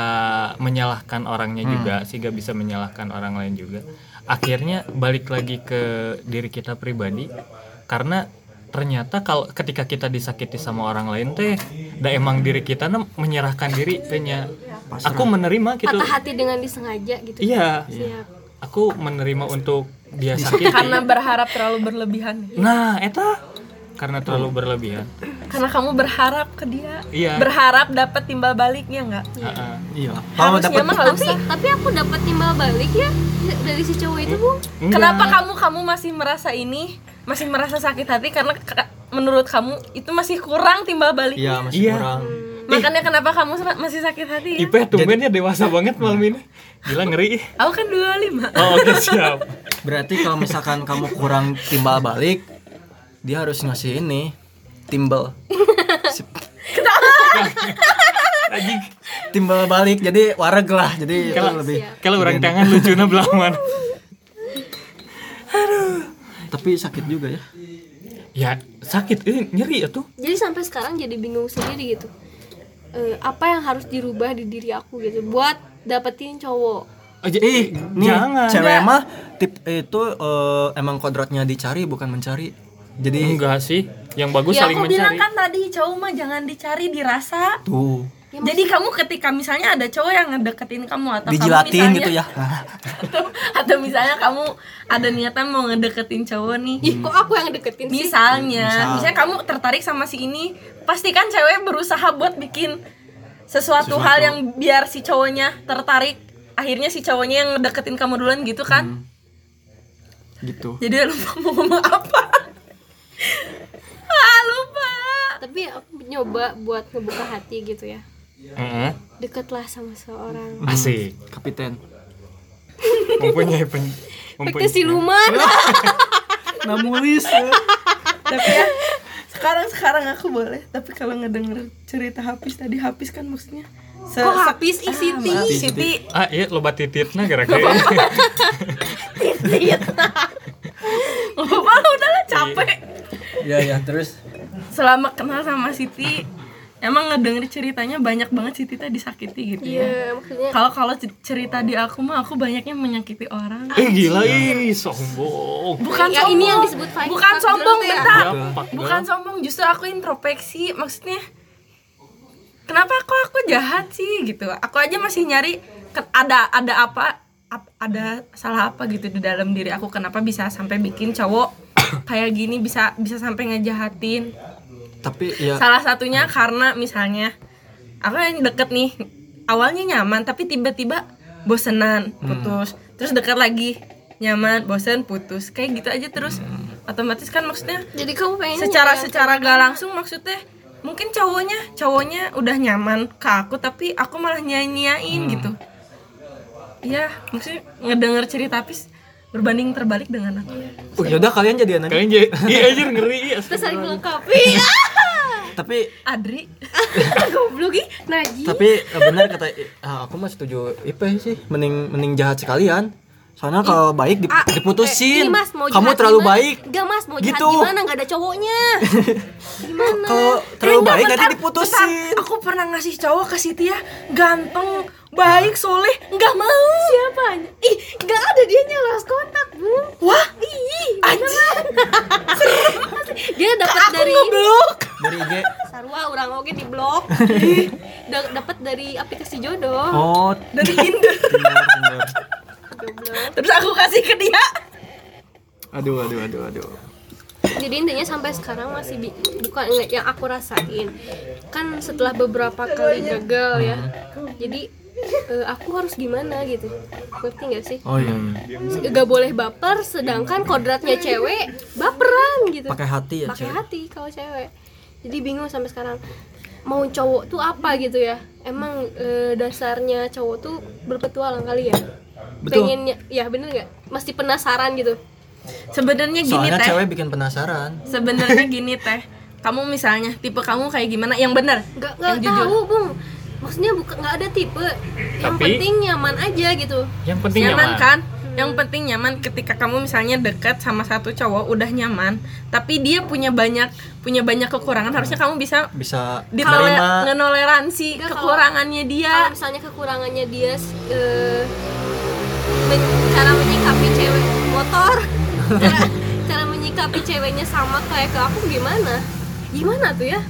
menyalahkan orangnya juga sih gak bisa menyalahkan orang lain juga akhirnya balik lagi ke diri kita pribadi karena ternyata kalau ketika kita disakiti sama orang lain teh da emang diri kita nah, menyerahkan diri tehnya. Aku menerima gitu. Patah hati dengan disengaja gitu. iya. Siap. aku menerima untuk dia sakit karena berharap terlalu berlebihan. Nah eta? Karena terlalu berlebihan. Karena kamu berharap ke dia. Iya. berharap dapat timbal baliknya nggak? Heeh. iya. Kalau harusnya dapat mah nggak tapi usah. tapi aku dapat timbal balik ya dari si cowok itu bu. Enggak. kenapa kamu kamu masih merasa ini masih merasa sakit hati karena ka- menurut kamu itu masih kurang timbal baliknya iya masih Iya. kurang. Makanya kenapa kamu masih sakit hati ya? Ipe tumbennya dewasa banget malam ini. Gila ngeri. Aku kan 25 oh oke siap. Berarti kalau misalkan kamu kurang timbal balik dia harus ngasih ini timbal. Anjing. Timbal balik jadi wareg lah jadi Kalau- lebih kalau orang tangan lucunya belaman tapi sakit juga ya? Ya sakit. Ini nyeri ya tuh. Jadi sampai sekarang jadi bingung sendiri gitu. Eh, apa yang harus dirubah di diri aku gitu buat dapetin cowok? Aja ih nih jangan. cewek mah tip itu eh, emang kodratnya dicari bukan mencari. Jadi enggak sih. Yang bagus ya saling aku bilang mencari. kan tadi cowok mah jangan dicari dirasa. Tuh jadi kamu ketika misalnya ada cowok yang ngedeketin kamu atau dijilatin kamu misalnya, gitu ya. Atau, atau misalnya kamu ada niatan mau ngedeketin cowok nih. Ih kok aku yang deketin sih? Misalnya. Misal. misalnya kamu tertarik sama si ini pasti kan cewek berusaha buat bikin sesuatu, Sesuatu. hal yang biar si cowoknya tertarik. Akhirnya si cowoknya yang ngedeketin kamu duluan gitu kan? Gitu. Jadi lupa mau ngomong apa? Ah lupa. Tapi aku nyoba buat ngebuka hati gitu ya Heeh. deketlah sama seorang. Asik. Kapiten. Mempunyai pen mempunyai siluman namulis tapi ya sekarang sekarang aku boleh. Tapi kalau ngedenger cerita habis tadi habis kan maksudnya Se- kok habis ih Siti Ah, Siti. Siti. Ah iya loba tititna gara-gara apa-apa lah, udahlah capek. Ya ya terus? Selama kenal sama Siti emang ngedenger ceritanya banyak banget Siti teh disakiti gitu ya. Iya maksudnya kalau kalau cerita di aku mah aku banyaknya menyakiti orang. Eh gila ini sombong. Bukan Ya, sombong ini yang disebut fight bukan sombong ya? bentar. Ya, bukan sombong justru aku introspeksi. Maksudnya kenapa kok aku jahat sih gitu? Aku aja masih nyari ada ada apa ap- ada salah apa gitu di dalam diri aku. Kenapa bisa sampai bikin cowok kayak gini bisa bisa sampai ngejahatin tapi ya salah satunya karena misalnya aku yang deket nih awalnya nyaman tapi tiba-tiba bosenan putus. Terus dekat lagi nyaman bosen putus. Kayak gitu aja terus. Otomatis kan maksudnya jadi kamu pengen secara secara gak langsung maksudnya mungkin cowoknya cowoknya udah nyaman ke aku tapi aku malah nyanyiain gitu. Iya, maksudnya ngedenger cerita Apis berbanding terbalik dengan aku. oh, yaudah kalian jadian aja kalian jadi iya anjir ngeri. Kita asli. saling melengkapi. Tapi Adri, goblok ih Naji tapi eh, benar kata ah, aku mah setuju Ipe sih. Mending mending jahat sekalian soalnya kalau baik dip- Ah, diputusin eh, mas mau kamu jahat terlalu gimana? baik Enggak mas mau jahat Gitu. gimana nggak ada cowoknya gimana kalau terlalu Enggak, baik nanti bentar, diputusin bentar. Aku pernah ngasih cowok ke Siti ya, ganteng, baik, soleh, nggak mau. siapa ih nggak ada dia nyelos kontak bu Wah, ih anjir. dia dapat Aku dari ngeblok. dari IG sarwa orang oke di blok Da- dapat dari aplikasi jodoh oh Dari Tinder. Terus aku kasih ke dia. aduh aduh aduh aduh. Jadi intinya sampai sekarang masih bi- bukan nggak yang aku rasain. Kan setelah beberapa kali gagal ya jadi eh, aku harus gimana gitu. Ngerti nggak sih? Oh iya gak boleh baper sedangkan kodratnya cewek baperan gitu. Pakai hati ya pakai hati kalau cewek. Jadi bingung sampai sekarang mau cowok tuh apa gitu ya? Emang eh, dasarnya cowok tuh berpetualang kali ya Betul. pengennya ya bener nggak masih penasaran gitu Sebenarnya gini soalnya teh. cewek bikin penasaran Sebenarnya gini teh. Kamu misalnya tipe kamu kayak gimana? Yang benar. nggak Yang nggak jujur. tahu bung maksudnya bukan nggak ada tipe yang Tapi- penting nyaman aja gitu yang penting nyaman, nyaman, kan? Yang penting nyaman ketika kamu misalnya dekat sama satu cowok udah nyaman, tapi dia punya banyak punya banyak kekurangan, harusnya kamu bisa bisa ditole- menerima ngenoleransi Enggak, kalau- kekurangannya kalau dia. misalnya kekurangannya dia eh, cara menyikapi cewek motor cara, cara menyikapi ceweknya sama kayak ke aku gimana gimana tuh ya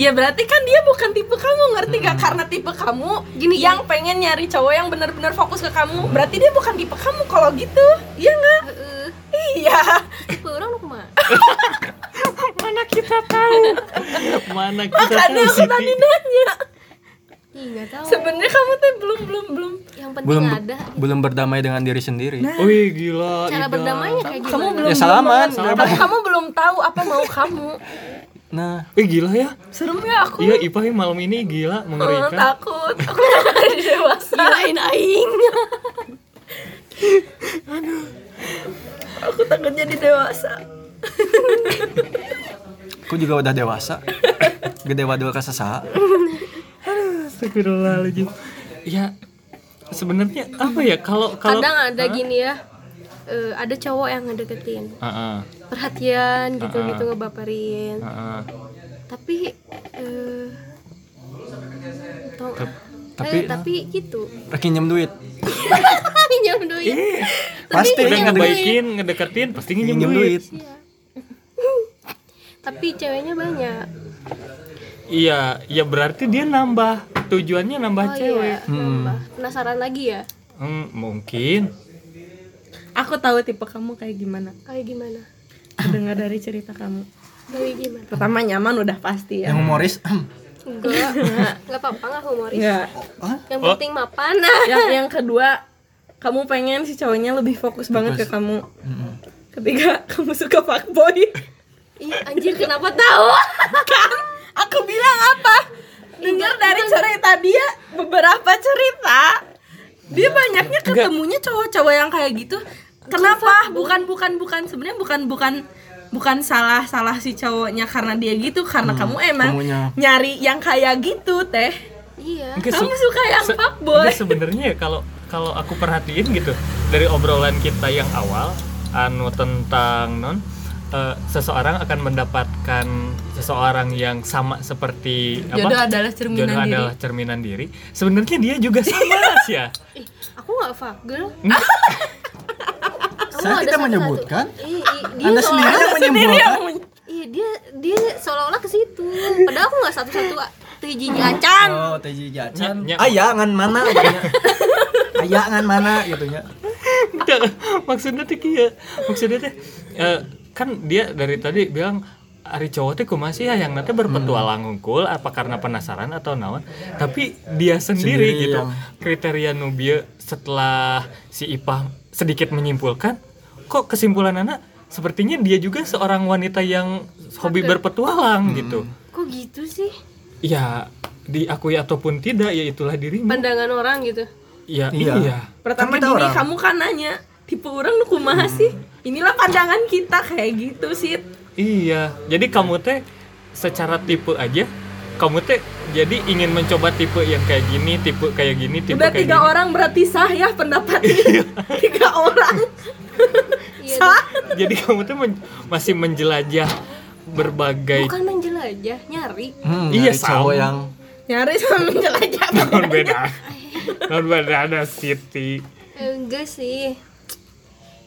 Ya berarti kan dia bukan tipe kamu, ngerti gak? Karena tipe kamu Gini, yang pengen nyari cowok yang benar-benar fokus ke kamu. Berarti dia bukan tipe kamu kalau gitu. Iya nggak? Eh, Iya. tipe orang lu ke mana mana kita tahu mana kita makanya tahu aku tadi nanya Tahu. sebenarnya kamu tuh belum belum belum. Yang penting belum ada. belum berdamai dengan diri sendiri. Wih gila Cara Ida. berdamainya kayak kamu gimana? belum Ya, salaman, belum- salaman. tapi kamu belum tahu apa mau kamu. Nah. Wih gila ya. Serem ya aku? Iya Ipa yang malam ini gila Eh, mengerikan. takut. Aku takut jadi dewasa. Kirain aing. aku takut jadi dewasa. Aku juga udah dewasa. Gede wadul kasasaha Astagfirullahaladzim Ya sebenarnya apa ya kalau kalau Kadang ada gini ya. eh, ada cowok yang ngedeketin. Heeh, Perhatian gitu Ah, ah. gitu ngebaperin. heeh. Tapi eh tau- Tap- tapi eh, tapi gitu. njem duit Pinjam duit. pasti Udah ngebaikin, ngedeketin, pasti njem duit. duit Iya. Tapi ceweknya banyak. Iya, ya berarti dia nambah tujuannya nambah Oh cewek. iya, nambah. Penasaran lagi ya? Hmm, mungkin. aku tahu tipe kamu kayak gimana Kayak gimana? dengar dari cerita kamu Kayak gimana? pertama nyaman udah pasti ya yang humoris Enggak. Enggak apa-apa enggak humoris. Enggak. Yang Oh. penting mapan. Yang yang kedua kamu pengen si cowoknya lebih fokus banget ke kamu ketiga kamu suka fuckboy Ih, anjir kenapa tahu? kan aku bilang apa dengar dari cerita dia beberapa cerita. Dia banyaknya ketemunya cowok-cowok yang kayak gitu. Kenapa? Bukan bukan bukan. Sebenarnya bukan bukan bukan salah salah si cowoknya karena dia gitu. Karena kamu emang kamunya. nyari yang kayak gitu teh. Iya. Enggak, kamu suka yang se- fuckboy. sebenarnya ya kalau kalau aku perhatiin gitu dari obrolan kita yang awal anu tentang non eh, seseorang akan mendapatkan seseorang yang sama seperti Jodoh adalah cerminan jodoh diri. adalah cerminan diri. Sebenarnya dia juga sama sih ya. Ih, aku nggak. Kamu Saya tidak menyebutkan. Ih, ih, dia anda sendiri yang menyimpulkan Iya dia dia seolah-olah ke situ. Padahal aku nggak satu-satu tuh hiji acan. oh teji jacan Nya- nya- aya ngan mana katanya. aya ngan mana gitu nya Nggak, maksudnya teh kieu. Maksudnya teh eh, kan dia dari tadi bilang Ari cowok teh kumaha sih yang nanti berpetualang unggul apa karena penasaran atau naon? Tapi dia sendiri, Sendiri gitu yang- kriteria Nubia setelah si Ipah sedikit menyimpulkan kok kesimpulan anak sepertinya dia juga seorang wanita yang hobi berpetualang gitu. Kok gitu sih? ya diakui ataupun tidak ya itulah dirimu. Pandangan orang gitu. ya Iya. iya. Pertama Kan gini orang. kamu kan nanya tipe orang nu kumaha sih inilah pandangan kita kayak gitu sih Iya, jadi kamu teh secara tipe aja, kamu teh jadi ingin mencoba tipe yang kayak gini, tipe kayak gini, tipe udah kayak tiga gini. orang berarti sah ya pendapatnya tiga orang Iya. sah Jadi kamu tuh men- masih menjelajah berbagai Bukan menjelajah, nyari. hmm, Iya, nyari cowok yang nyari sama menjelajah non beda, non beda ada. Eh, enggak sih.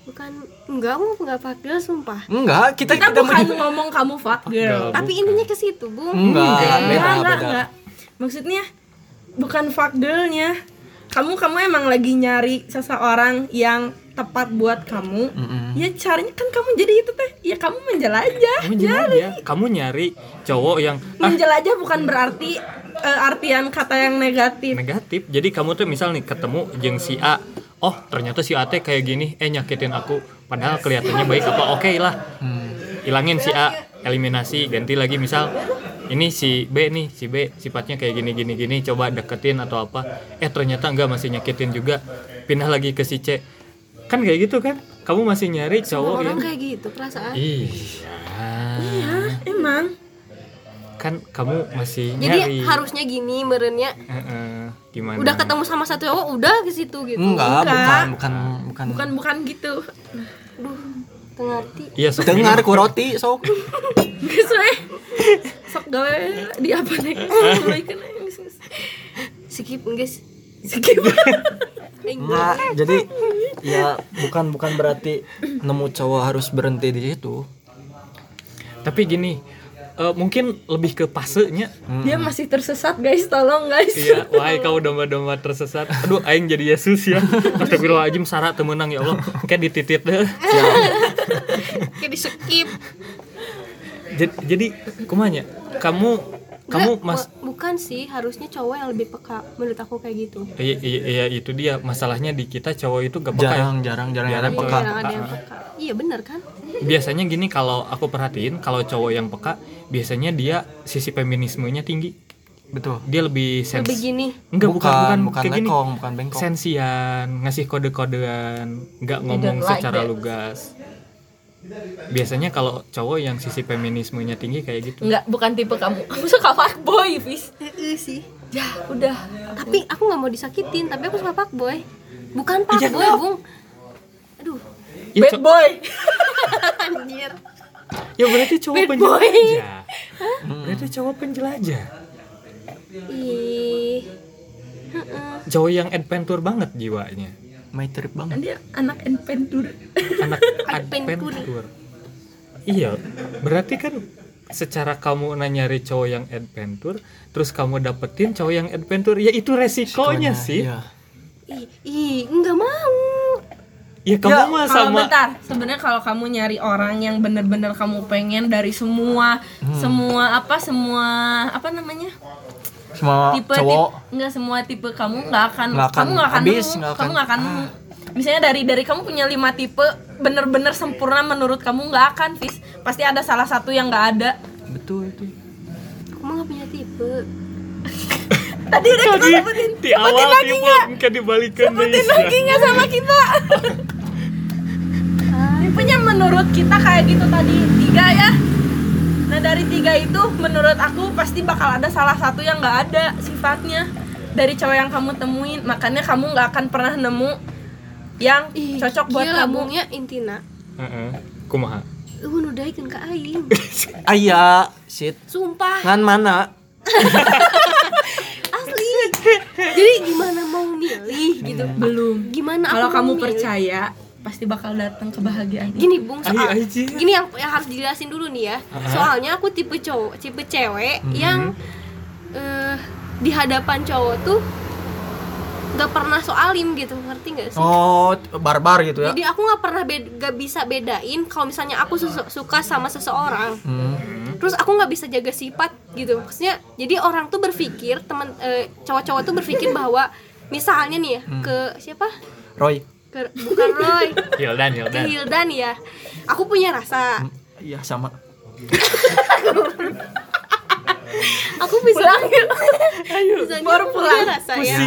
Bukan enggak aku enggak fuck girl sumpah. enggak kita kita kita bukan menyi- ngomong kamu fuck girl Tapi intinya ke situ, Bung. enggak enggak beda enggak, beda. enggak. maksudnya bukan fuck girlnya kamu kamu emang lagi nyari seseorang yang tepat buat kamu. Mm-mm. ya caranya kan kamu jadi itu teh. Ya kamu menjelajah Kamu jelajah, kamu nyari cowok yang ah, menjelajah bukan berarti eh, artian kata yang negatif. Negatif. Jadi kamu tuh misal nih ketemu jeng si A, oh ternyata si A teh kayak gini, eh nyakitin aku. Padahal kelihatannya baik apa oke lah. Hilangin si A, eliminasi, ganti lagi misal ini si B nih, si B sifatnya kayak gini gini gini, coba deketin atau apa. Eh ternyata enggak masih nyakitin juga. Pindah lagi ke si C. Kan kayak gitu kan? Kamu masih nyari Semua cowok orang yang kayak gitu perasaan. Iya. emang Kan kamu masih Jadi nyari. harusnya gini merenya Heeh, gimana? udah ketemu sama satu cowok udah ke situ gitu. enggak Enggak. bukan bukan bukan bukan bukan gitu Duh, tengerti. Iya, sok dengar minum. ku roti sok Geus we. sok gawe di apa nih. Skip guys. Skip. enggak jadi ya bukan bukan berarti nemu cowok harus berhenti di situ Tapi gini, eh, mungkin lebih ke pasenya Dia masih tersesat guys, tolong guys. Iya, wahai kau domba-domba tersesat. Aduh, aing jadi Yesus ya. Astagfirullahaladzim, Sarah temenang ya Allah. Kayak dititit deh. kayak di skip Jadi, jadi kumanya, kamu kamu Nggak, mas bu- bukan sih harusnya cowok yang lebih peka menurut aku kayak gitu iya, iya, iya, itu dia masalahnya di kita cowok itu gak peka ya. jarang jarang jarang Peka. Iya, jarang ada yang peka iya bener kan biasanya gini kalau aku perhatiin kalau cowok yang peka biasanya dia sisi feminismenya tinggi. Betul. Dia lebih sens lebih gini. Enggak bukan bukan, bukan kayak gini. lekong bukan bengkok. Sensian ngasih kode-kodean nggak ngomong like secara that. lugas. Biasanya kalau cowok yang sisi feminismenya tinggi kayak gitu. Enggak, bukan tipe kamu. Kamu suka fuckboy, Fis. Heeh sih. Ya, udah. tapi aku nggak mau disakitin tapi aku suka fuckboy. Bukan Iya, fuckboy kenapa? bung. Aduh ya, Bad boy. anjir ya berarti cowok Bad boy. penjelajah berarti cowok penjelajah ih Heeh. cowok yang adventure banget jiwanya my trip banget Dia anak adventure. anak Adventure. iya berarti kan secara kamu nyari cowok yang adventure terus kamu dapetin cowok yang adventure ya itu resikonya sih Iya. ih ih nggak mau ya kamu Ya, mah Kalau sama bentar, sebenarnya kalau kamu nyari orang yang bener-bener kamu pengen dari semua semua apa semua apa namanya? Semua tipe cowok. Tipe nggak semua tipe kamu nggak akan, akan kamu nggak akan habis, nemu, nggak akan- kamu nggak akan nemu. misalnya dari dari kamu punya lima tipe bener-bener sempurna menurut kamu nggak akan Fis. Pasti ada salah satu yang nggak ada. Betul itu. Aku mah nggak punya tipe. Tadi udah kita sebutin di awal tipe dibalikan sebutin lagi nggak sama kita tipenya menurut kita kayak gitu tadi. Tiga ya. Nah dari tiga itu menurut aku pasti bakal ada salah satu yang nggak ada sifatnya dari cowok yang kamu temuin. Makanya kamu nggak akan pernah nemu yang Ih, cocok buat kamu. ya intina. Heeh. kumaha? Eueuh nu daekeun ka aing ayah shit. Sumpah. Ngan mana? Asli. Jadi gimana mau milih gitu? Belum. Gimana kalau kamu milih? percaya pasti bakal datang kebahagiaan gini bung soal Ai, aja. gini yang, yang harus dijelasin dulu nih ya. Soalnya aku tipe cowok tipe cewek yang eh, di hadapan cowok tuh nggak pernah soalim gitu ngerti nggak sih? Oh barbar gitu ya? Jadi aku nggak pernah bed- nggak bisa bedain kalau misalnya aku susu- suka sama seseorang. Hmm. terus aku nggak bisa jaga sifat gitu. Maksudnya jadi orang tuh berpikir teman eh, cowok-cowok tuh berpikir bahwa misalnya nih ya ke siapa? Roy ke bukan Roy. Hildan ke Hildan. Hildan ya aku punya rasa. Iya sama. Aku bisa ayo bisa baru pulang. punya rasa ya.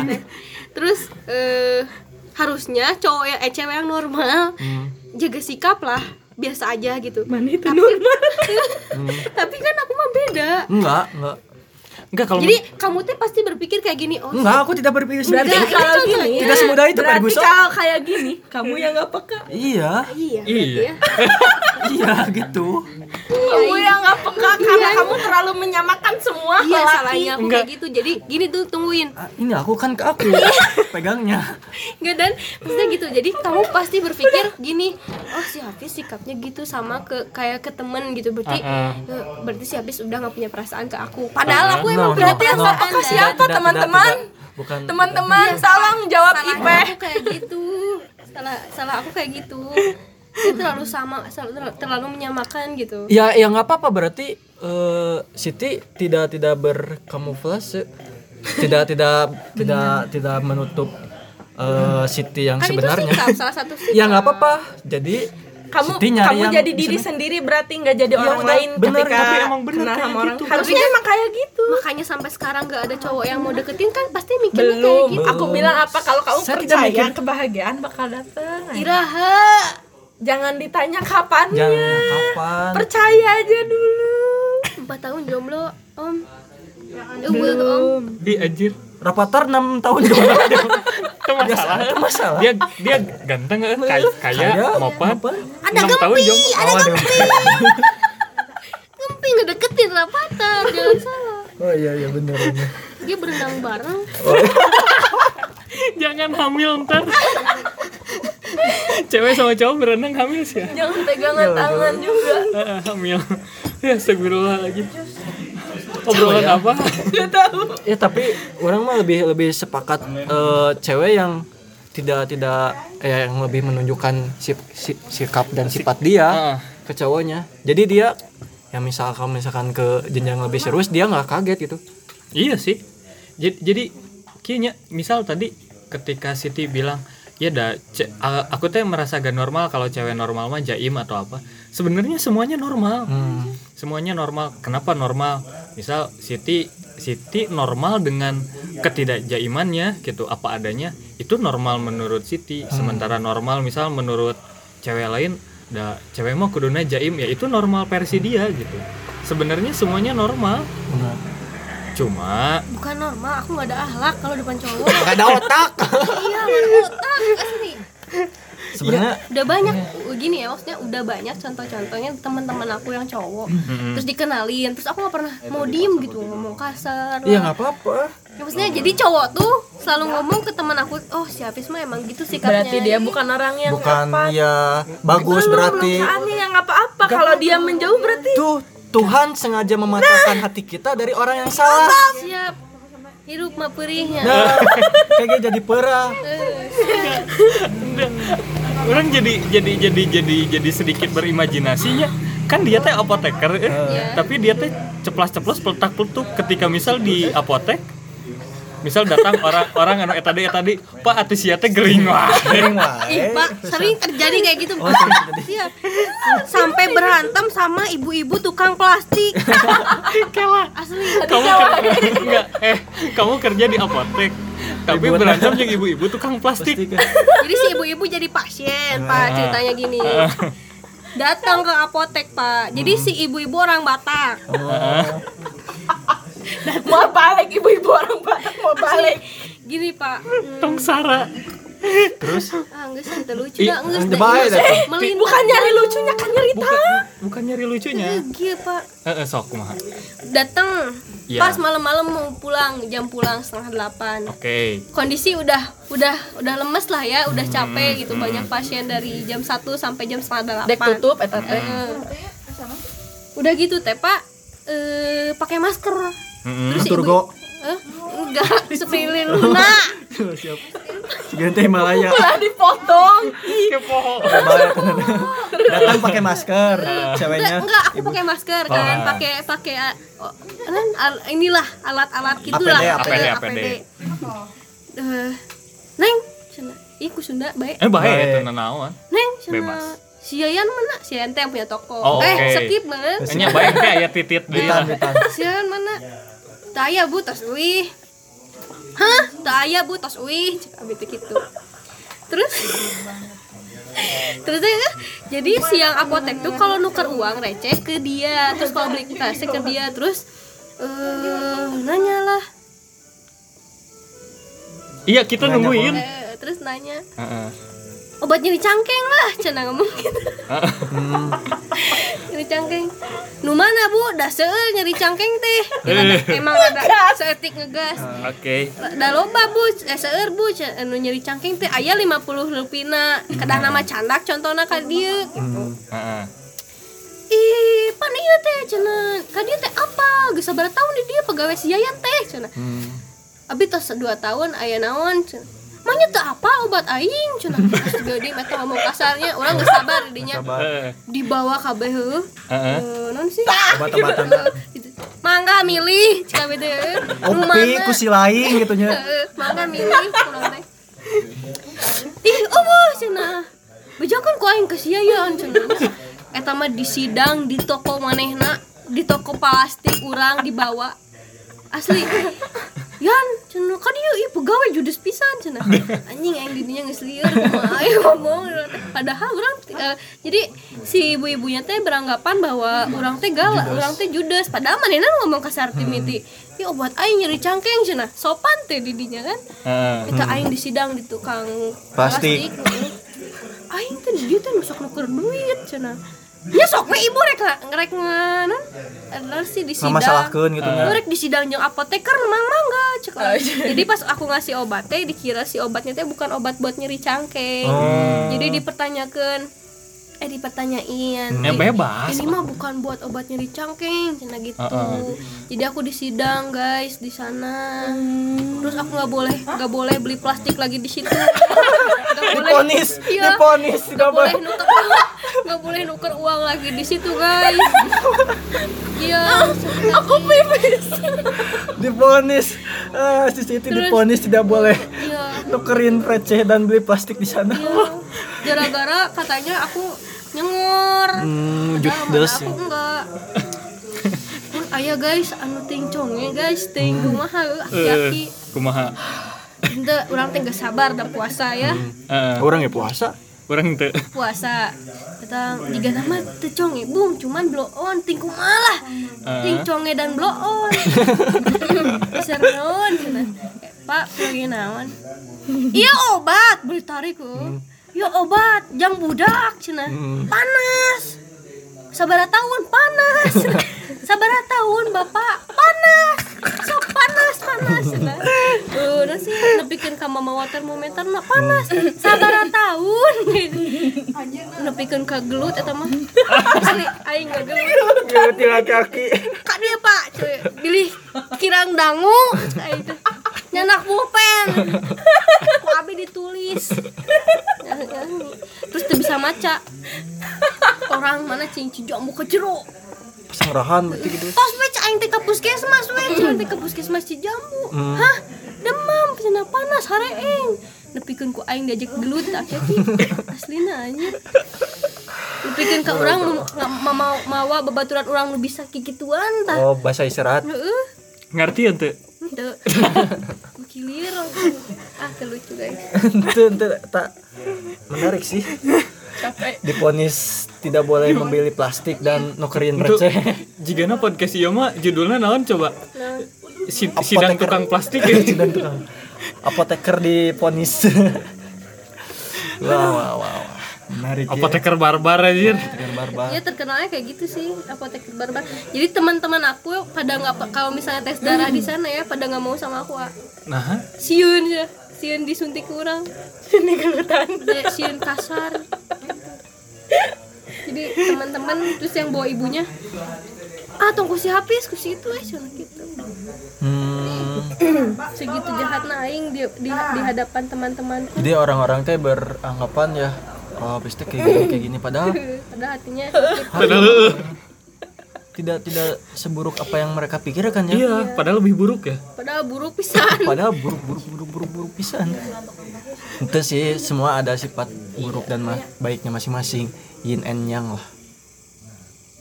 Terus eh, harusnya cowok yang eh cewek yang normal Hmm. jaga sikap lah biasa aja gitu. Mana itu normal? Tapi kan aku mah beda. Enggak enggak enggak kalau jadi kamu tuh pasti berpikir kayak gini oh enggak aku tidak berpikir seperti Enggak, itu. kalau gini. Tidak semudah itu berarti Ferguson kalau kayak gini kamu yang nggak peka. Iya. Iya Iya. ya. Iya gitu. Kamu yang nggak peka karena kamu terlalu menyamakan semua iya salahnya. aku Enggak. kayak gitu. Jadi gini tuh tungguin. Ah, ini aku kan ke aku pegangnya. Enggak dan maksudnya gitu. Jadi kamu pasti berpikir gini oh si Hafiz sikapnya gitu sama ke kayak ke temen gitu. Berarti Ah, eh, berarti si Hafiz udah nggak punya perasaan ke aku. Padahal Ah, aku No, emang no, berarti yang no. peka perasaan, siapa, teman-teman? bukan. Teman-teman tolong jawab salahnya IP aku kayak gitu. Salah salah aku kayak gitu. Dia terlalu sama terlalu, terlalu menyamakan gitu. Ya ya nggak apa-apa. Berarti eh, Siti tidak tidak berkamuflase. Tidak tidak tidak tidak menutup eh, Siti yang kan sebenarnya. itu sikap salah satu sikap ya nggak apa-apa. Jadi kamu kamu yang jadi diri men- sendiri berarti nggak jadi Iya, orang lain bener, ketika tapi emang bener kenal kayak sama orang gitu. harusnya emang kayak gitu. Makanya sampai sekarang nggak ada cowok yang mau deketin kan pasti mikirnya kayak belum. gitu. Aku bilang apa? Kalau kamu Saya tidak percaya mikir- kebahagiaan bakal datang. Iraha. Jangan ditanya kapannya. Jangan kapan. Percaya aja dulu. Empat tahun jomblo om. Om. Di anjir rapatar 6 tahun dulu itu masalah. Itu masalah. Dia dia ganteng eh, kaya, kaya Kaya, mopan. Ada enam tahun gempi, jomblo ada Oh, ada Ngempi ngedeketin rapatan jangan salah. Oh iya iya benar benar. Dia berenang bareng. Jangan hamil ntar. Cewek sama cowok berenang hamil sih ya? Jangan pegangan tangan juga. Eh, hamil. Ya astagfirullahaladzim obrolan apa? Ya tapi orang mah lebih lebih sepakat eh, cewek yang tidak tidak eh, yang lebih menunjukkan sip, si- sikap dan sifat dia Ah. ke cowoknya. Jadi dia yang misalkan misalkan ke jenjang lebih serius dia nggak kaget gitu. Iya sih. Jadi, jadi kayaknya misal tadi ketika Siti bilang ya dah aku tuh merasa gak normal kalau cewek normal mah jaim atau apa. Sebenarnya semuanya normal. Hmm. Semuanya normal. Kenapa normal? Misal Siti Siti normal dengan ketidakjaimannya gitu apa adanya itu normal menurut Siti. Sementara normal misal menurut cewek lain dah cewek mah kuduna jaim ya itu normal versi dia gitu. Sebenarnya semuanya normal. Benar. Cuma bukan normal aku nggak ada ahlak kalau depan cowok. Nggak ada otak. Iya nggak ada otak asli sebenarnya udah banyak gini ya maksudnya udah banyak contoh-contohnya teman-teman aku yang cowok. Terus dikenalin terus aku nggak pernah mau diem gitu ngomong kasar iya nggak apa-apa. Ya, maksudnya jadi cowok tuh selalu ngomong ke teman aku oh si Hafiz mah emang gitu sikapnya. Berarti dia bukan orang yang bukan apa? ya bagus Belum, berarti. yang apa-apa. Kalau dia menjauh berarti tuh Tuhan sengaja mematahkan hati kita dari orang yang salah. Siap. Hidup mah perihnya. Nah kayaknya jadi perah. Orang jadi jadi jadi jadi jadi sedikit berimajinasinya. Kan dia teh apoteker eh. Iya. tapi dia teh ceplas-ceplos peletak-peletuk. Ketika misal di apotek misal datang orang orang anu eta deui eta deui pak atuh sia teh gering wae. Ih, Pak, sering terjadi kayak gitu. Oh. Iya. Sampai berantem sama ibu-ibu tukang plastik. Kela. Asli. kamu kerja enggak eh kamu kerja di apotek tapi berantem yang ibu-ibu tukang plastik. Jadi si ibu-ibu jadi pasien, Pak. Ceritanya gini. Datang ke apotek, Pak. Jadi si ibu-ibu orang Batak. mau balik ibu-ibu orang Batak mau balik. Gini, Pak. tong sara. Terus? Ah, enggak sih, lucu bukan nyari lucunya kan nyerita bukan bukan nyari lucunya. Gila, Pak. eh eh, sok kumaha. Datang Iya. pas malam-malam mau pulang, jam pulang setengah delapan. oke. Kondisi udah udah udah lemes lah ya udah Hmm, capek gitu. banyak pasien dari jam 1 sampai jam setengah dek delapan tutup eta teh Eh, udah gitu teh pak. Eh pakai masker Mm-mm. terus Turgo. eh, enggak sepilih luna siap Ganti Himalaya lah dipotong kepo Bae, tenan. datang pakai masker enggak ceweknya enggak aku pakai masker kan pakai pakai oh, kan, al- inilah alat-alat gitulah APD, Eh, APD. Eh, neng cina ih ku Sunda baik eh Baik. itu nanaon Neng, sama Bebas. si Yayan mana? Si Yayan yang punya toko. Oh, eh, skip banget. Nya baik teh aya titit di Bitan, bitan. Si Yayan mana? Taya bu tos uih. Hah? Taya bu tos uih. Cek abi teh gitu. Terus Terus ya, jadi si yang apotek tuh kalau nuker uang receh ke dia, terus kalau beli tasnya ke dia, terus eh nanya lah, Iya, kita Nanya nungguin. Eh, terus nanya Heeh. Obat nyeri cangkeng lah, cina ngomong gitu. Hmm. nyeri cangkeng. Nu mana bu? Dah seueur nyeri cangkeng teh. Eh. emang ada seetik ngegas. Oke. da loba bu. Eh seueur bu. Nu nyeri cangkeng teh aya 50 rupina kedah nama candak contohna ka dieu gitu. Heeh. ih pan ieu teh cenah ka dieu teh apa? Geus sabaraha tahun di dia pegawai si Yayan teh cenah Hmm. abi tos 2 tahun aya naon cenah Manya teh apa obat aing cenah Astaga dia eta ngomong kasarnya orang geus sabar dinya Sabar. Heeh. dibawa kabeh heuh Heeh. Eh, non sih Obat-obatan. gitu. mangga milih cika beda Opi ku si lain gitu nya. mangga milih kurang teh ih oh cenah bejakan ku aing kasiayan cenah eta mah di sidang di toko manehna di toko plastik urang dibawa asli Yan, cenah kan dia ieu pegawai judes pisan cenah. Anjing didinya geus lieur kumaha aing ngomong padahal urang eh, jadi si ibu-ibunya teh beranggapan bahwa urang teh galak, urang teh judes. Padahal manehna ngomong kasar timiti. Ya obat aing nyeri cangkeng cenah. Sopan teh didinya kan. Heeh. Kita aing di sidang di tukang Plastik. plastik. Aing teh dia teh nusak nuker duit cenah. Ya sok we ibu rek ngerek nganon. Adalah sih di sidang. Ngamasalahkeun gitu rek di sidang jeung apoteker mang mangga cek Oh, iya. Jadi pas aku ngasih obat teh dikira si obatnya teh bukan obat buat nyeri cangkeng. Oh. Jadi dipertanyakan eh dipertanyain. Ya, "Eh, bebas. ini mah bukan buat obat nyeri cangkeng cina gitu. Heeh. jadi aku disidang guys di sana. Terus aku nggak boleh nggak boleh beli plastik lagi di situ. Nggak boleh Diponis, iya. diponis nggak boleh nuker nggak boleh nuker uang lagi di situ guys. Iya. Aku pipis. Diponis. Ah, si Siti diponis tidak boleh. iya nukerin receh dan beli plastik di sana. Iya. gara-gara katanya aku nyengor. Hmm, judes. aku enggak. Pun ayah guys anu ting conge guys ting kumaha Eh, hati-hati. kumaha? Ente, orang teh geus sabar da puasa ya. Heeh. Orang ya puasa. Orang teu puasa. Kita jika nama teu conge bung cuman blow on ting kumalah ting conge dan blow on. Seron Eh, pak lagi naon? Iya obat beli tarik oh. ya obat jang budak cenah panas. Sabara tahun panas. Sabara tahun bapak. Panas. Sok panas panas cenah udah sih nepikeun ka mama termometer na panas. Sabara tahun. Nepikeun ka gelut eta mah. Asli aing gelut. Gelut kaki. kak dia pak cuy. Pilih kirang dangu. Itu. Nyanak pulpen. Ku abi ditulis? Terus tuh bisa maca. Orang mana cing cijambu ke jero Pasanggrahan berarti gitu. tos we aing teh ka puskesmas we cing teh ka puskesmas cijambu hah? Demam cenah panas hareeng nepikeun ku aing diajak gelut tak aslina anjir nepikeun ka urang nu- nga- ma- mawa babaturan urang nu bisa kikituan tah. Oh, bahasa isyarat. Heeh. ngerti teu Ente. Kilir. Ah, terlucu guys. Itu itu tak menarik sih. capek Diponis tidak boleh membeli plastik dan nukerin receh. jigana podcast ieu mah judulnya naon coba Nah, Si- sidang tukang plastik ya dan tukang apoteker diponis. wah, wah, wah. Menarik ya. apoteker barbar anjir Apoteker barbar. ya terkenalnya kayak gitu sih apotek barbar. Jadi teman-teman aku pada nggak kalau misalnya tes darah di sana ya pada nggak mau sama aku. ah. nah Siun ya, siun disuntik kurang. ini gelutan Dia siun kasar. Jadi teman-teman terus yang bawa ibunya ah tunggu si habis ku situ eh cuma gitu Hmm. segitu jahatnya aing di, di, di hadapan teman-teman Jadi orang-orang teh beranggapan ya oh habis teh kayak gini kayak gini padahal pada hatinya sakit padahal tidak tidak seburuk apa yang mereka pikirkan ya. iya padahal lebih buruk ya padahal buruk pisan Padahal buruk buruk buruk buruk buruk pisan. Itu sih semua ada sifat buruk dan ma- baiknya masing-masing. Yin and yang lah.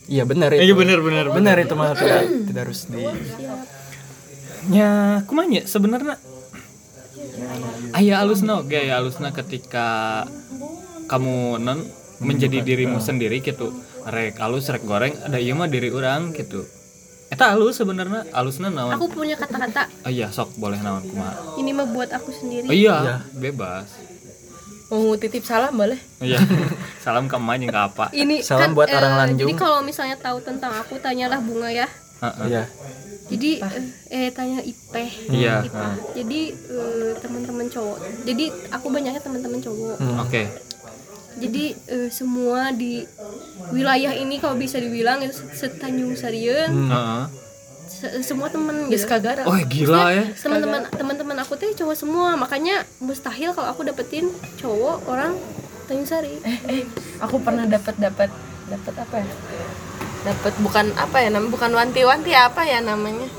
Iya benar itu. iya bener bener Benar itu mah tidak tidak harus di ya kumanya sebenarnya aya alusna oge aya alusna ketika kamu non menjadi dirimu sendiri gitu. Rek alus rek goreng ada iya mah diri orang gitu. Eta alus sebenarnya alusna naon? Aku punya kata-kata. Oh iya sok boleh naon kumaha? Ini mah buat aku sendiri. Oh iya. bebas. Mau titip salam boleh? Oh iya. Salam ke emak ke apa? Ini Salam kan, buat eh, orang Lanjung. jadi kalau misalnya tahu tentang aku tanyalah bunga ya. Heeh. Iya. jadi eh, eh tanya Ipeh. Iya. Ipah. heeh. jadi eh, teman-teman cowok. Jadi aku banyaknya teman-teman cowok. Oke jadi eh, semua di wilayah ini kalau bisa dibilang itu setanjung Sarieun Heeh. se- semua temen Geus gitu. Kagara oh gila ya. teman-teman teman-teman aku tuh cowok semua. Makanya mustahil kalau aku dapetin cowok orang Tanjung Sari. Eh eh aku pernah dapat dapat dapat apa ya? Dapat bukan apa ya namanya bukan wanti-wanti apa ya namanya?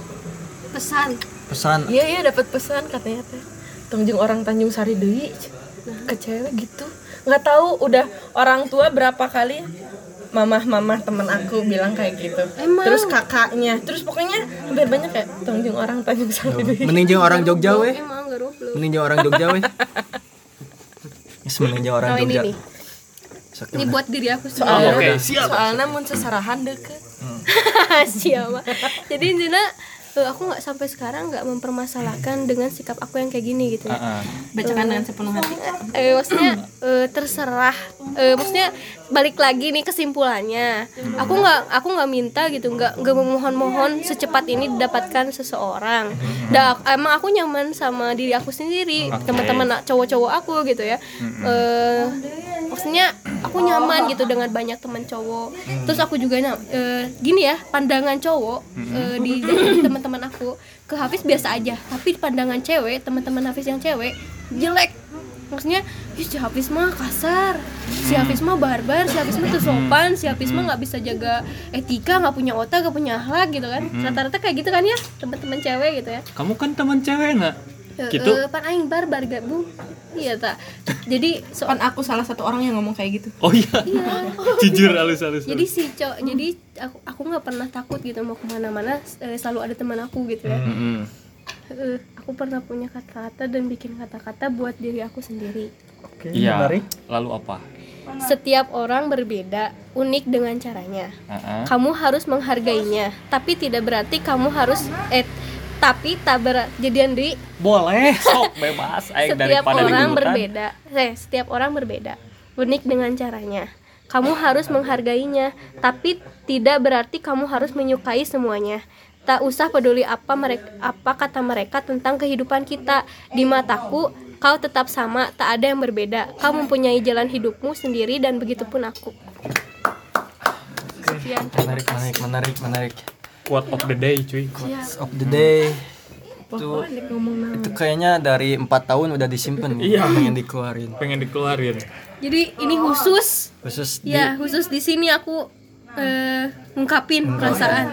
Pesan. Pesan. Iya iya dapat pesan katanya teh. Tanjung orang Tanjung Sari deui ke cewek gitu nggak tahu udah orang tua berapa kali mamah-mamah temen aku bilang kayak gitu. Emang? terus kakaknya. Terus pokoknya hampir banyak kayak Tanjung orang Tanjung Sari. jeung orang Jogja weh. jeung orang Jogja weh. Jeung orang oh ini Jogja. nih ini gimana? buat diri aku soalnya Oke, sendiri soalnya mun sesarahan deket. Siapa jadi intinya eh, aku nggak sampai sekarang nggak mempermasalahkan dengan sikap aku yang kayak gini gitu ya. Heeh. bacakan dengan sepenuh hati. Eh maksudnya eh, terserah. Eh, maksudnya balik lagi nih kesimpulannya. Aku nggak aku nggak minta gitu nggak nggak memohon-mohon secepat ini didapatkan seseorang. Dan emang aku nyaman sama diri aku sendiri teman-teman cowok-cowok aku gitu ya. Eh, maksudnya aku nyaman gitu dengan banyak teman cowok. Terus aku juga nah, eh, gini ya pandangan cowok eh, di dari teman-teman aku. Ke Hafiz biasa aja tapi pandangan cewek teman-teman Hafiz yang cewek jelek. Maksudnya "Ih, si Hafiz mah kasar. Si Hafiz mah barbar si Hafiz mah tuh sopan si Hafiz mah nggak bisa jaga etika nggak punya otak nggak punya akhlak gitu kan. Rata-rata kayak gitu kan ya teman-teman cewek gitu ya. Kamu kan teman cewek Eh, gitu. eh, pan aing barbar gak bu iya tak. Jadi so Kan aku salah satu orang yang ngomong kayak gitu. oh iya. Iya. Jujur halus halus jadi si cowok jadi aku aku nggak pernah takut gitu mau ke mana-mana eh, selalu ada teman aku gitu ya. Mm-mm. Eh, aku pernah punya kata-kata dan bikin kata-kata buat diri aku sendiri. Oke, iya. menarik. lalu apa? Setiap orang berbeda unik dengan caranya. Heeh. kamu harus menghargainya tapi tidak berarti kamu harus eh tapi tak ber jadian di boleh sok bebas. Aing setiap daripada orang berbeda. Eh, setiap orang berbeda. Unik dengan caranya. Kamu harus menghargainya tapi tidak berarti kamu harus menyukai semuanya. Tak usah peduli apa mereka apa kata mereka tentang kehidupan kita. Di mataku kau tetap sama tak ada yang berbeda. Kau mempunyai jalan hidupmu sendiri dan begitupun aku. Sekian Menarik, menarik, menarik, menarik. Quote of the day cuy Of the day. Itu, itu kayaknya dari empat tahun udah disimpan Iya. pengen dikeluarin pengen dikeluarin jadi ini khusus khusus di ya khusus di sini aku eh, ngungkapin perasaan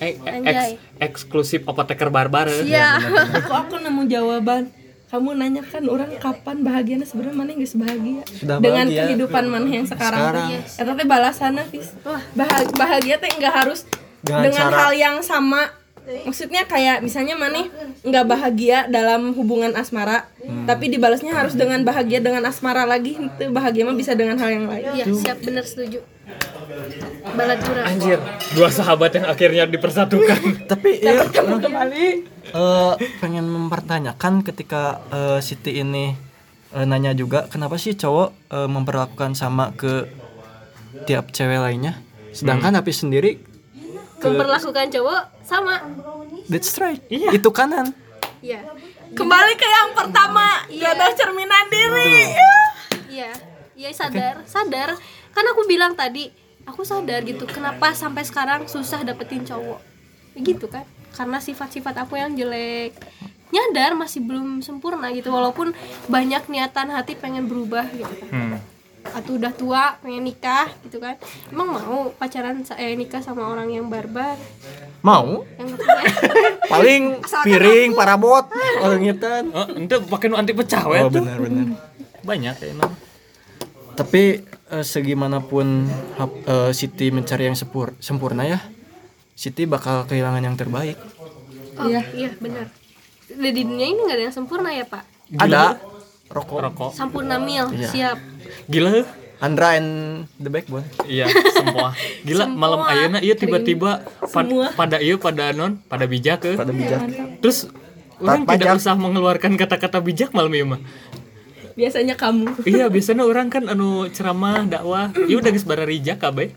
eh, eh, Anjay. eks- eksklusif apoteker barbar ya Aku aku nemu jawaban. Kamu nanya kan orang kapan bahagianya sebenarnya mana nggak bahagia Sudah dengan bahagia. kehidupan mana yang sekarang. Sekarang. Eta teh balasanna Fis. Wah. Bahagia, bahagia teh nggak harus Dengan dengan, cara- hal yang sama. Maksudnya kayak misalnya mana nggak bahagia dalam hubungan asmara, Hmm. tapi dibalasnya harus dengan bahagia dengan asmara lagi. Itu bahagia mah bisa dengan hal yang lain. Iya, siap bener setuju. Balat curang. anjir dua sahabat yang akhirnya dipersatukan tapi ya Kembali. eh, pengen mempertanyakan ketika eh, Siti ini eh, nanya juga kenapa sih cowok eh, memperlakukan sama ke tiap cewek lainnya sedangkan Hafiz sendiri Memperlakukan cowok sama. that's right itu kanan Iya. Kembali ke yang pertama, jodoh cerminan diri. Iya. Iya sadar, sadar. Kan aku bilang tadi, aku sadar gitu. Kenapa sampai sekarang susah dapetin cowok? Gitu kan? Karena sifat-sifat aku yang jelek. Nyadar masih belum sempurna gitu. Walaupun banyak niatan hati pengen berubah gitu kan. hmm. Atau udah tua pengen nikah gitu kan. Emang mau pacaran eh, nikah sama orang yang barbar? Mau. Yang paling piring parabot orang ngitan oh, ente pakai nu anti pecah oh tuh. benar benar. Banyak kayaknya tapi eh, segimanapun hap- eh, Siti mencari yang sepur sempurna ya Siti bakal kehilangan yang terbaik. Oh, iya iya benar. Di di dunia ini nggak ada yang sempurna ya pak? Ada rokok. Rokok. Sampurna mil Iya. siap. Gila. Andra and the Backbone iya semua. Gila Semua. malam ayeuna iya tiba-tiba pad- Semua. pada iya pada non pada bijak ke pada bijak. Terus orang pajak. tidak usah mengeluarkan kata-kata bijak malam ieu mah. Biasanya kamu. iya biasanya orang kan anu ceramah dakwah. Iya udah geus barerijak kabeh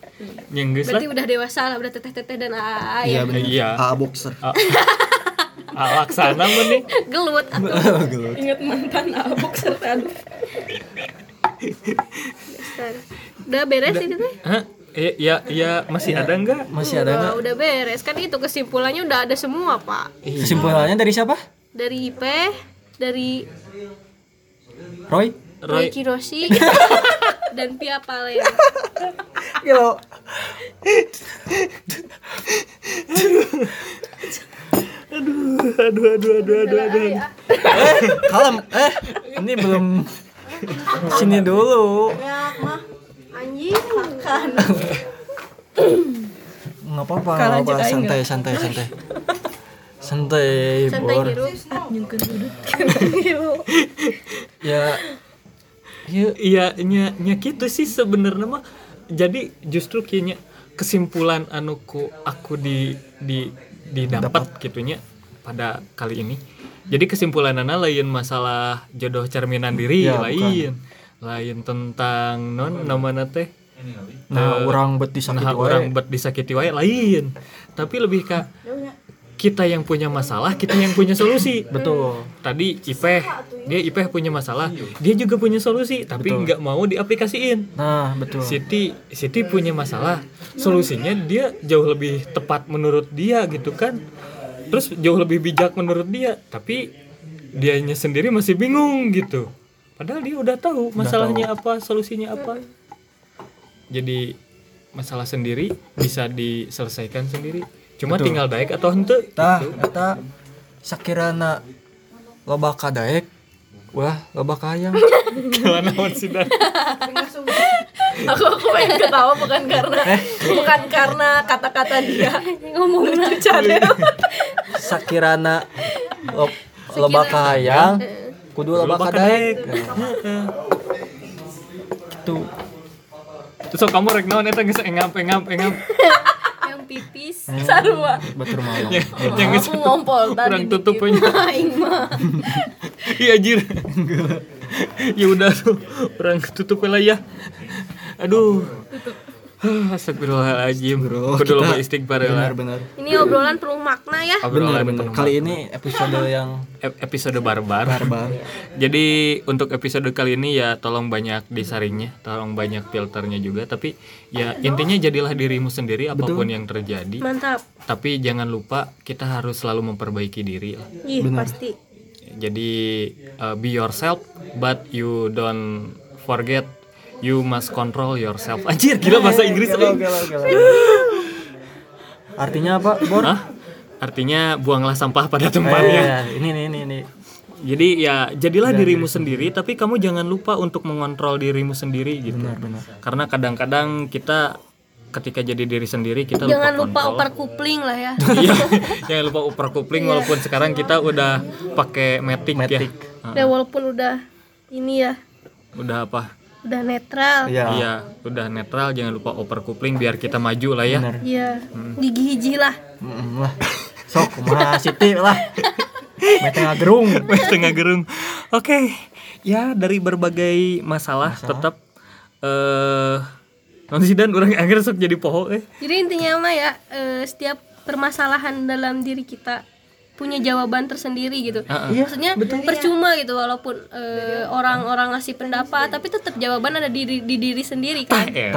yang geus lah. berarti udah dewasa lah udah teteh teteh dan aa ya. iya. AA boxer Ah, laksana mah nih? Gelut atau Ingat mantan abok serta aduh. udah beres ini teh Hah? Iya, iya, iya, masih ada enggak? masih ada nggak? Wah, udah beres. Kan itu kesimpulannya udah ada semua pak. Kesimpulannya dari siapa? Dari IP dari Roy? Roy. Roy, Kiroshi dan Pia Palen Yo. aduh, aduh, aduh, aduh, aduh. ya. eh kalem eh ini belum sini dulu anjing makan nggak apa-apa nggak apa santai santai santai santai bor ya ya Iya, nya, nya gitu sih sebenarnya mah. Jadi justru kayaknya kesimpulan anuku aku di di didapat gitunya pada kali ini. Jadi kesimpulannya lain masalah jodoh cerminan diri Ya, lain. Lain tentang non namanya teh? Nah orang bet nah disakiti orang wae bet disakiti wae lain. Tapi lebih ke kita yang punya masalah kita yang punya solusi. Betul. Tadi Ipeh dia Ipeh punya masalah dia juga punya solusi tapi nggak mau diaplikasiin. Nah betul. Siti Siti punya masalah solusinya dia jauh lebih tepat menurut dia gitu kan. Terus jauh lebih bijak menurut dia tapi dianya sendiri masih bingung gitu. Padahal dia udah tahu masalahnya apa solusinya apa. Jadi masalah sendiri bisa diselesaikan sendiri. Cuma Betul. tinggal baik atau hente tah eta sakirana loba kadaek wah loba kayang gimana sih Dan? Aku aku pengen ketawa bukan karena bukan karena kata-kata dia. Ngomong lucu cadel sakirana lo, loba kayang kudu loba kadaek gitu terus so, kamu rek naon eta geus engap engap engap yang pipis. Sarua. Betul malam yang geus ngompol tadi kurang tutup aing mah. Iya anjir. Ya udah tuh orang tutup lah ya aduh. Astagfirullahaladzim. Kudu lupa istighfar ya lah benar-benar. Ini obrolan penuh makna ya. Obrolan benar-benar penuh kali ini episode yang ep- episode barbar. barbar. Jadi untuk episode kali ini ya tolong banyak disaringnya, tolong banyak filternya juga. Tapi ya intinya jadilah dirimu sendiri apa pun yang terjadi. mantap. Tapi jangan lupa kita harus selalu memperbaiki diri lah. ih pasti. Jadi uh, be yourself, but you don't forget you must control yourself. Anjir gila bahasa Inggris. eh. artinya apa bor Hah? Artinya buanglah sampah pada Eh, tempatnya. ini nih ini ini Jadi ya jadilah dirimu sendiri, tapi kamu jangan lupa untuk mengontrol dirimu sendiri gitu. benar Karena kadang-kadang kita ketika jadi diri sendiri kita jangan lupa lupa oper kupling lah ya Iya, jangan lupa upper coupling walaupun sekarang kita udah pakai matic, Matic. ya. ya walaupun udah ini ya Udah apa? Udah netral Iya. Iya, udah netral, jangan lupa upper coupling biar kita maju lah ya. Iya gigi hiji lah lah sok kumaha Siti lah tengah gerung Tengah gerung. Oke, ya dari berbagai masalah, tetap eh non sih dan orang akhirnya sok jadi poho eh. jadi intinya mah ya eh, setiap permasalahan dalam diri kita punya jawaban tersendiri gitu Heeh. maksudnya percuma gitu walaupun eh, orang-orang ngasih pendapat tapi tetap jawaban ada di, di, di diri sendiri kan Eh,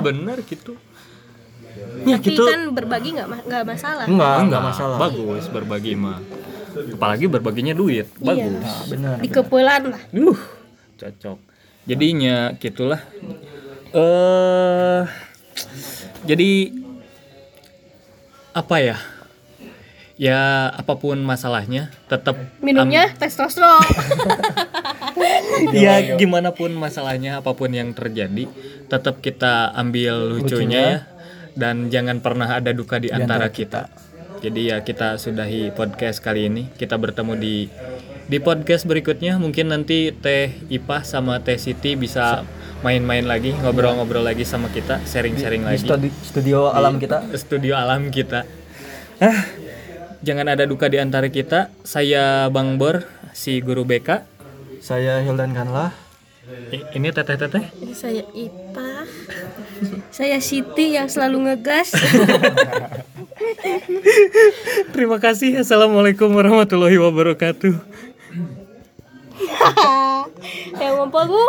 bener gitu. Ya tapi gitu. kan berbagi nggak nggak masalah enggak enggak Enggak masalah Bagus berbagi mah. Apalagi berbaginya duit. Bagus. benar di kepulan lah Uh, cocok. Jadinya gitulah. Eh jadi apa ya? Ya apa pun masalahnya tetap minumnya testosteron ya gimana pun masalahnya apa pun yang terjadi tetap kita ambil lucunya ya dan jangan pernah ada duka di antara kita. Jadi ya kita sudahi podcast kali ini. Kita bertemu di di podcast berikutnya mungkin nanti Teh Ipah sama Teh Siti bisa main-main lagi, ngobrol-ngobrol lagi sama kita, sharing-sharing di lagi. studi- studio alam kita Studio alam kita. Ah, jangan ada duka di antara kita. Saya Bang Bor, si guru BK. saya Hildan Kanlah I- Ini teteh-teteh. saya Ipa saya Siti yang selalu ngegas Terima kasih. Assalamualaikum warahmatullahi wabarakatuh. yang ngompol bu